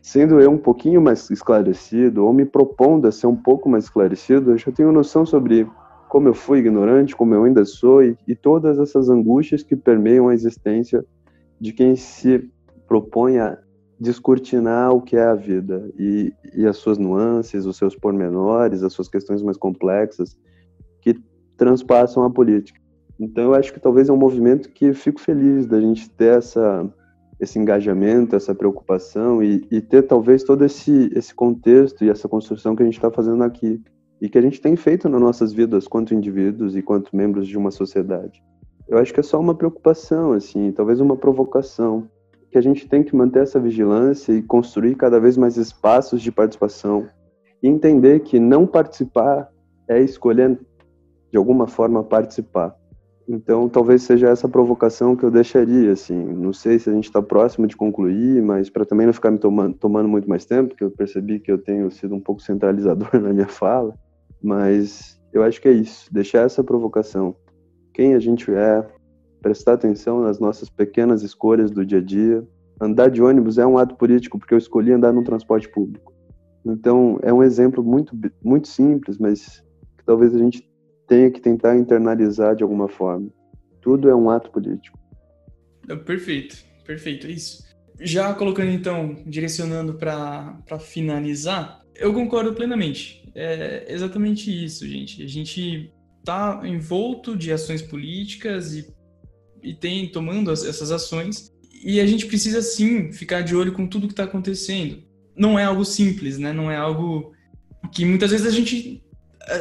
sendo eu um pouquinho mais esclarecido, ou me propondo a ser um pouco mais esclarecido, eu já tenho noção sobre como eu fui ignorante, como eu ainda sou, e, e todas essas angústias que permeiam a existência de quem se propõe a descortinar o que é a vida e, e as suas nuances, os seus pormenores, as suas questões mais complexas que transpassam a política. Então eu acho que talvez é um movimento que fico feliz da gente ter essa esse engajamento, essa preocupação e, e, ter talvez todo esse, esse contexto e essa construção que a gente está fazendo aqui e que a gente tem feito nas nossas vidas quanto indivíduos e quanto membros de uma sociedade. Eu acho que é só uma preocupação, assim, talvez uma provocação, que a gente tem que manter essa vigilância e construir cada vez mais espaços de participação e entender que não participar é escolher de alguma forma participar. Então, talvez seja essa provocação que eu deixaria, assim. Não sei se a gente está próximo de concluir, mas para também não ficar me tomando, tomando muito mais tempo, porque eu percebi que eu tenho sido um pouco centralizador na minha fala, mas eu acho que é isso, deixar essa provocação. Quem a gente é, prestar atenção nas nossas pequenas escolhas do dia a dia. Andar de ônibus é um ato político, porque eu escolhi andar no transporte público. Então, é um exemplo muito, muito simples, mas que talvez a gente tenha que tentar internalizar de alguma forma. Tudo é um ato político. Perfeito, perfeito, é isso. Já colocando então, direcionando para finalizar, eu concordo plenamente. É exatamente isso, gente. A gente está envolto de ações políticas e, e tem tomando as, essas ações e a gente precisa sim ficar de olho com tudo que está acontecendo. Não é algo simples, né? Não é algo que muitas vezes a gente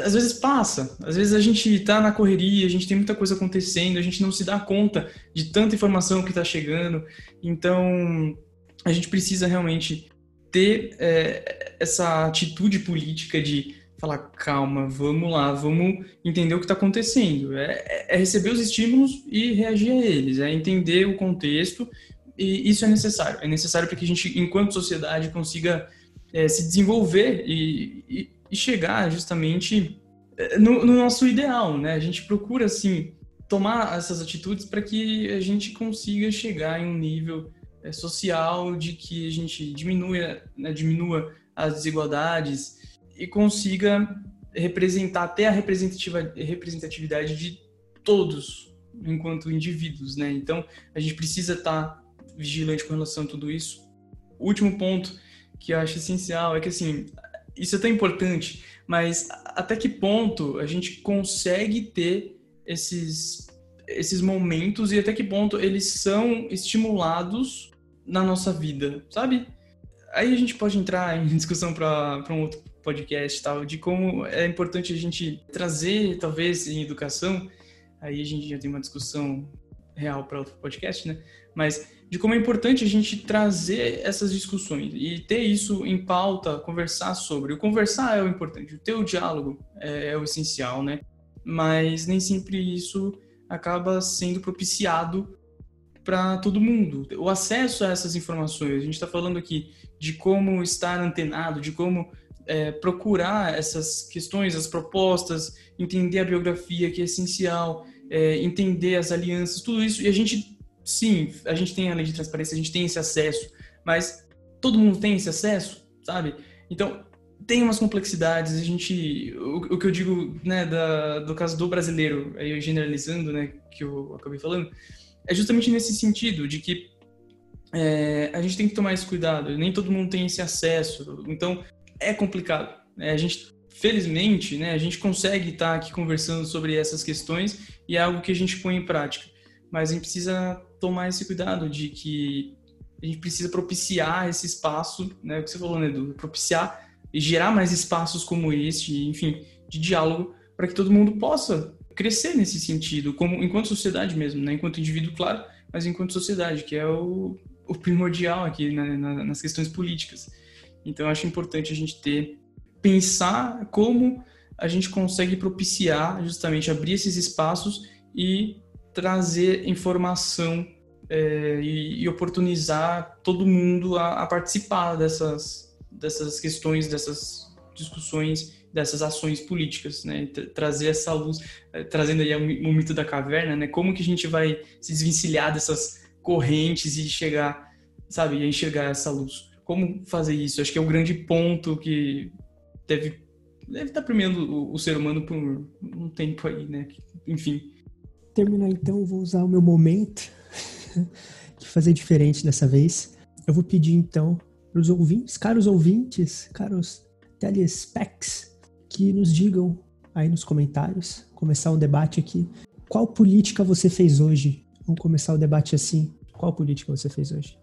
às vezes passa, às vezes a gente está na correria, a gente tem muita coisa acontecendo, a gente não se dá conta de tanta informação que está chegando, então a gente precisa realmente ter é, essa atitude política de falar calma, vamos lá, vamos entender o que está acontecendo, é, é, receber os estímulos e reagir a eles, é entender o contexto e isso é necessário, é necessário para que a gente, enquanto sociedade, consiga é, se desenvolver e, e e chegar justamente eh, no, no nosso ideal, né? A gente procura, assim, tomar essas atitudes para que a gente consiga chegar em um nível é, social de que a gente diminua, né, diminua as desigualdades e consiga representar até a representatividade de todos enquanto indivíduos, né? Então a gente precisa estar tá vigilante com relação a tudo isso último ponto que eu acho essencial é que, assim, isso é tão importante, mas até que ponto a gente consegue ter esses, esses momentos e até que ponto eles são estimulados na nossa vida, sabe? Aí a gente pode entrar em discussão para um outro podcast tal, de como é importante a gente trazer, talvez, em educação, aí a gente já tem uma discussão real para outro podcast, né? Mas de como é importante a gente trazer essas discussões e ter isso em pauta, conversar sobre. O conversar é o importante, o ter o diálogo é, é o essencial, né? Mas nem sempre isso acaba sendo propiciado para todo mundo. O acesso a essas informações, a gente está falando aqui de como estar antenado, de como é, procurar essas questões, as propostas, entender a biografia que é essencial, é, entender as alianças, tudo isso. E a gente, sim, a gente tem a lei de transparência, a gente tem esse acesso, mas todo mundo tem esse acesso, sabe? Então, tem umas complexidades, a gente, o, o que eu digo, né, da, do caso do brasileiro, aí generalizando, né, que eu acabei falando, é justamente nesse sentido, de que é, a gente tem que tomar esse cuidado, nem todo mundo tem esse acesso, então é complicado. Né? A gente, felizmente, né, a gente consegue estar aqui conversando sobre essas questões e é algo que a gente põe em prática. Mas a gente precisa tomar esse cuidado de que a gente precisa propiciar esse espaço, né, o que você falou, né, do propiciar e gerar mais espaços como este, enfim, de diálogo, para que todo mundo possa crescer nesse sentido, como enquanto sociedade mesmo, né, enquanto indivíduo, claro, mas enquanto sociedade, que é o, o primordial aqui né, na, nas questões políticas. Então, acho importante a gente ter, pensar como a gente consegue propiciar, justamente abrir esses espaços e trazer informação é, e, e, oportunizar todo mundo a, a, participar dessas, dessas questões, dessas discussões, dessas ações políticas, né? Trazer essa luz, é, trazendo aí o, mito da caverna, né? Como que a gente vai se desvencilhar dessas correntes e chegar, sabe, a enxergar essa luz? como fazer isso? Acho que é o grande ponto que deve, deve estar premiando o, o, ser humano por um tempo aí, né? Enfim. Terminar então, vou usar o meu momento de fazer diferente dessa vez. Eu vou pedir então para os ouvintes, caros ouvintes, caros telespecs, que nos digam aí nos comentários, começar um debate aqui. Qual política você fez hoje? Vamos começar o debate assim. Qual política você fez hoje?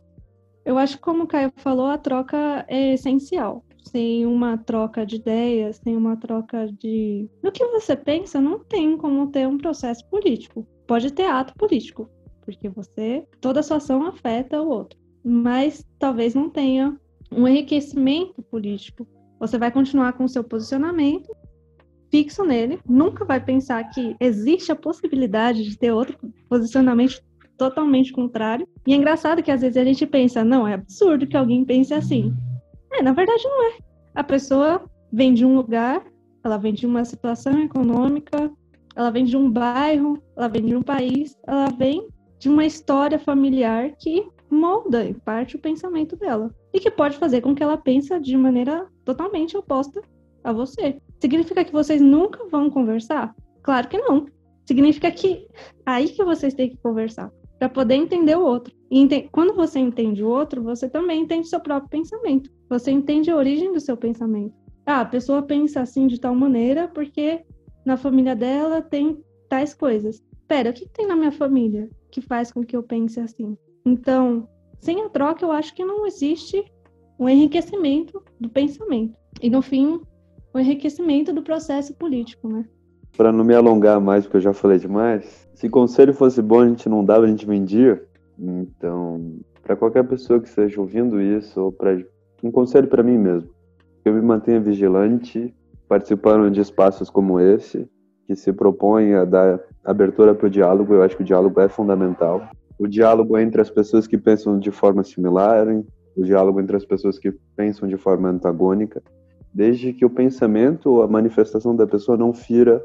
Eu acho que, como o Caio falou, a troca é essencial. Sem uma troca de ideias, sem uma troca de. No que você pensa, não tem como ter um processo político. Pode ter ato político, porque você. toda a sua ação afeta o outro. Mas talvez não tenha um enriquecimento político. Você vai continuar com o seu posicionamento fixo nele, nunca vai pensar que existe a possibilidade de ter outro posicionamento totalmente contrário. E é engraçado que às vezes a gente pensa, não, é absurdo que alguém pense assim. É, na verdade não é. A pessoa vem de um lugar, ela vem de uma situação econômica, ela vem de um bairro, ela vem de um país, ela vem de uma história familiar que molda em parte o pensamento dela e que pode fazer com que ela pense de maneira totalmente oposta a você. Significa que vocês nunca vão conversar? Claro que não. Significa que aí que vocês têm que conversar para poder entender o outro. E quando você entende o outro, você também entende seu próprio pensamento. Você entende a origem do seu pensamento. Ah, a pessoa pensa assim de tal maneira porque na família dela tem tais coisas. Pera, o que tem na minha família que faz com que eu pense assim? Então, sem a troca, eu acho que não existe um enriquecimento do pensamento. E, no fim, o enriquecimento do processo político, né? Para não me alongar mais, porque eu já falei demais, se conselho fosse bom, a gente não dava, a gente vendia. Então, para qualquer pessoa que esteja ouvindo isso, ou para um conselho para mim mesmo, eu me mantenha vigilante, participando de espaços como esse, que se propõe a dar abertura para o diálogo. Eu acho que o diálogo é fundamental. O diálogo entre as pessoas que pensam de forma similar, o diálogo entre as pessoas que pensam de forma antagônica, desde que o pensamento ou a manifestação da pessoa não fira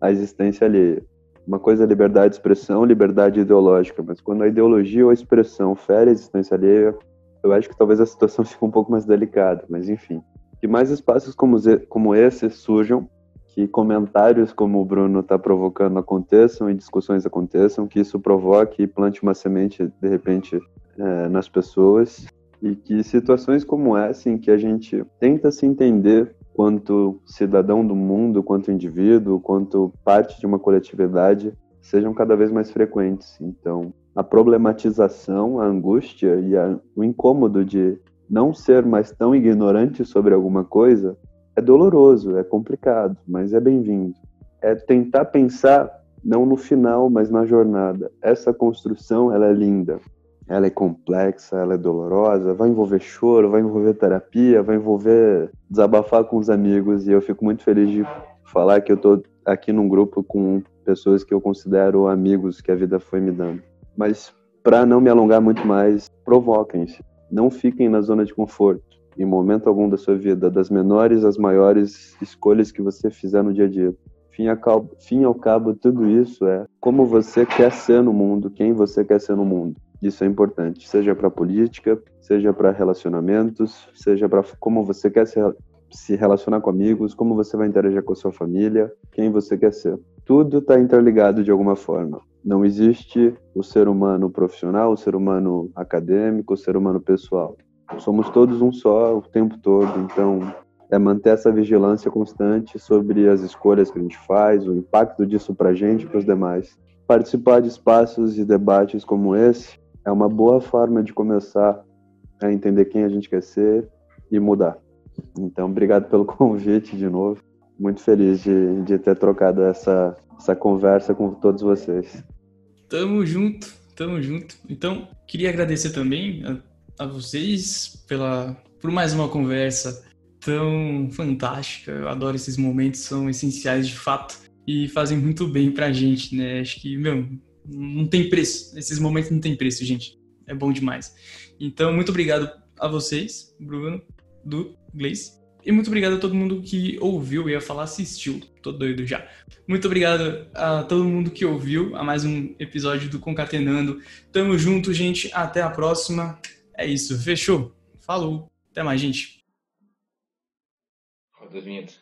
a existência alheia. Uma coisa é liberdade de expressão, liberdade ideológica, mas quando a ideologia ou a expressão fere a existência alheia, eu acho que talvez a situação fique um pouco mais delicada, mas enfim. Que mais espaços como, como esse surjam, que comentários como o Bruno está provocando aconteçam e discussões aconteçam, que isso provoque e plante uma semente, de repente, é, nas pessoas E que situações como essa, em que a gente tenta se entender quanto cidadão do mundo, quanto indivíduo, quanto parte de uma coletividade, sejam cada vez mais frequentes. Então, a problematização, a angústia e a, o incômodo de não ser mais tão ignorante sobre alguma coisa é doloroso, é complicado, mas é bem-vindo. É tentar pensar não no final, mas na jornada. Essa construção, ela é linda. Ela é complexa, ela é dolorosa, vai envolver choro, vai envolver terapia, vai envolver desabafar com os amigos e eu fico muito feliz de falar que eu tô aqui num grupo com pessoas que eu considero amigos que a vida foi me dando. Mas para não me alongar muito mais, provoquem-se. Não fiquem na zona de conforto em momento algum da sua vida, das menores às maiores escolhas que você fizer no dia a dia. Fim, a cabo, fim ao cabo, tudo isso é como você quer ser no mundo, quem você quer ser no mundo. Isso é importante, seja para política, seja para relacionamentos, seja para como você quer se, se relacionar com amigos, como você vai interagir com a sua família, quem você quer ser. Tudo está interligado de alguma forma. Não existe o ser humano profissional, o ser humano acadêmico, o ser humano pessoal. Somos todos um só o tempo todo, então é manter essa vigilância constante sobre as escolhas que a gente faz, o impacto disso para a gente e para os demais. Participar de espaços e debates como esse é uma boa forma de começar a entender quem a gente quer ser e mudar. Então, obrigado pelo convite de novo. Muito feliz de, de ter trocado essa, essa conversa com todos vocês. Tamo junto, tamo junto. Então, queria agradecer também a, a vocês pela, por mais uma conversa tão fantástica. Eu adoro esses momentos, são essenciais de fato e fazem muito bem pra gente, né? Acho que, meu, não tem preço. Esses momentos não tem preço, gente. É bom demais. Então, muito obrigado a vocês, Bruno, do Gleice. E muito obrigado a todo mundo que ouviu, eu ia falar assistiu, tô doido já. Muito obrigado a todo mundo que ouviu a mais um episódio do Concatenando. Tamo junto, gente. Até a próxima. É isso, fechou? Falou. Até mais, gente. Roda a vinheta.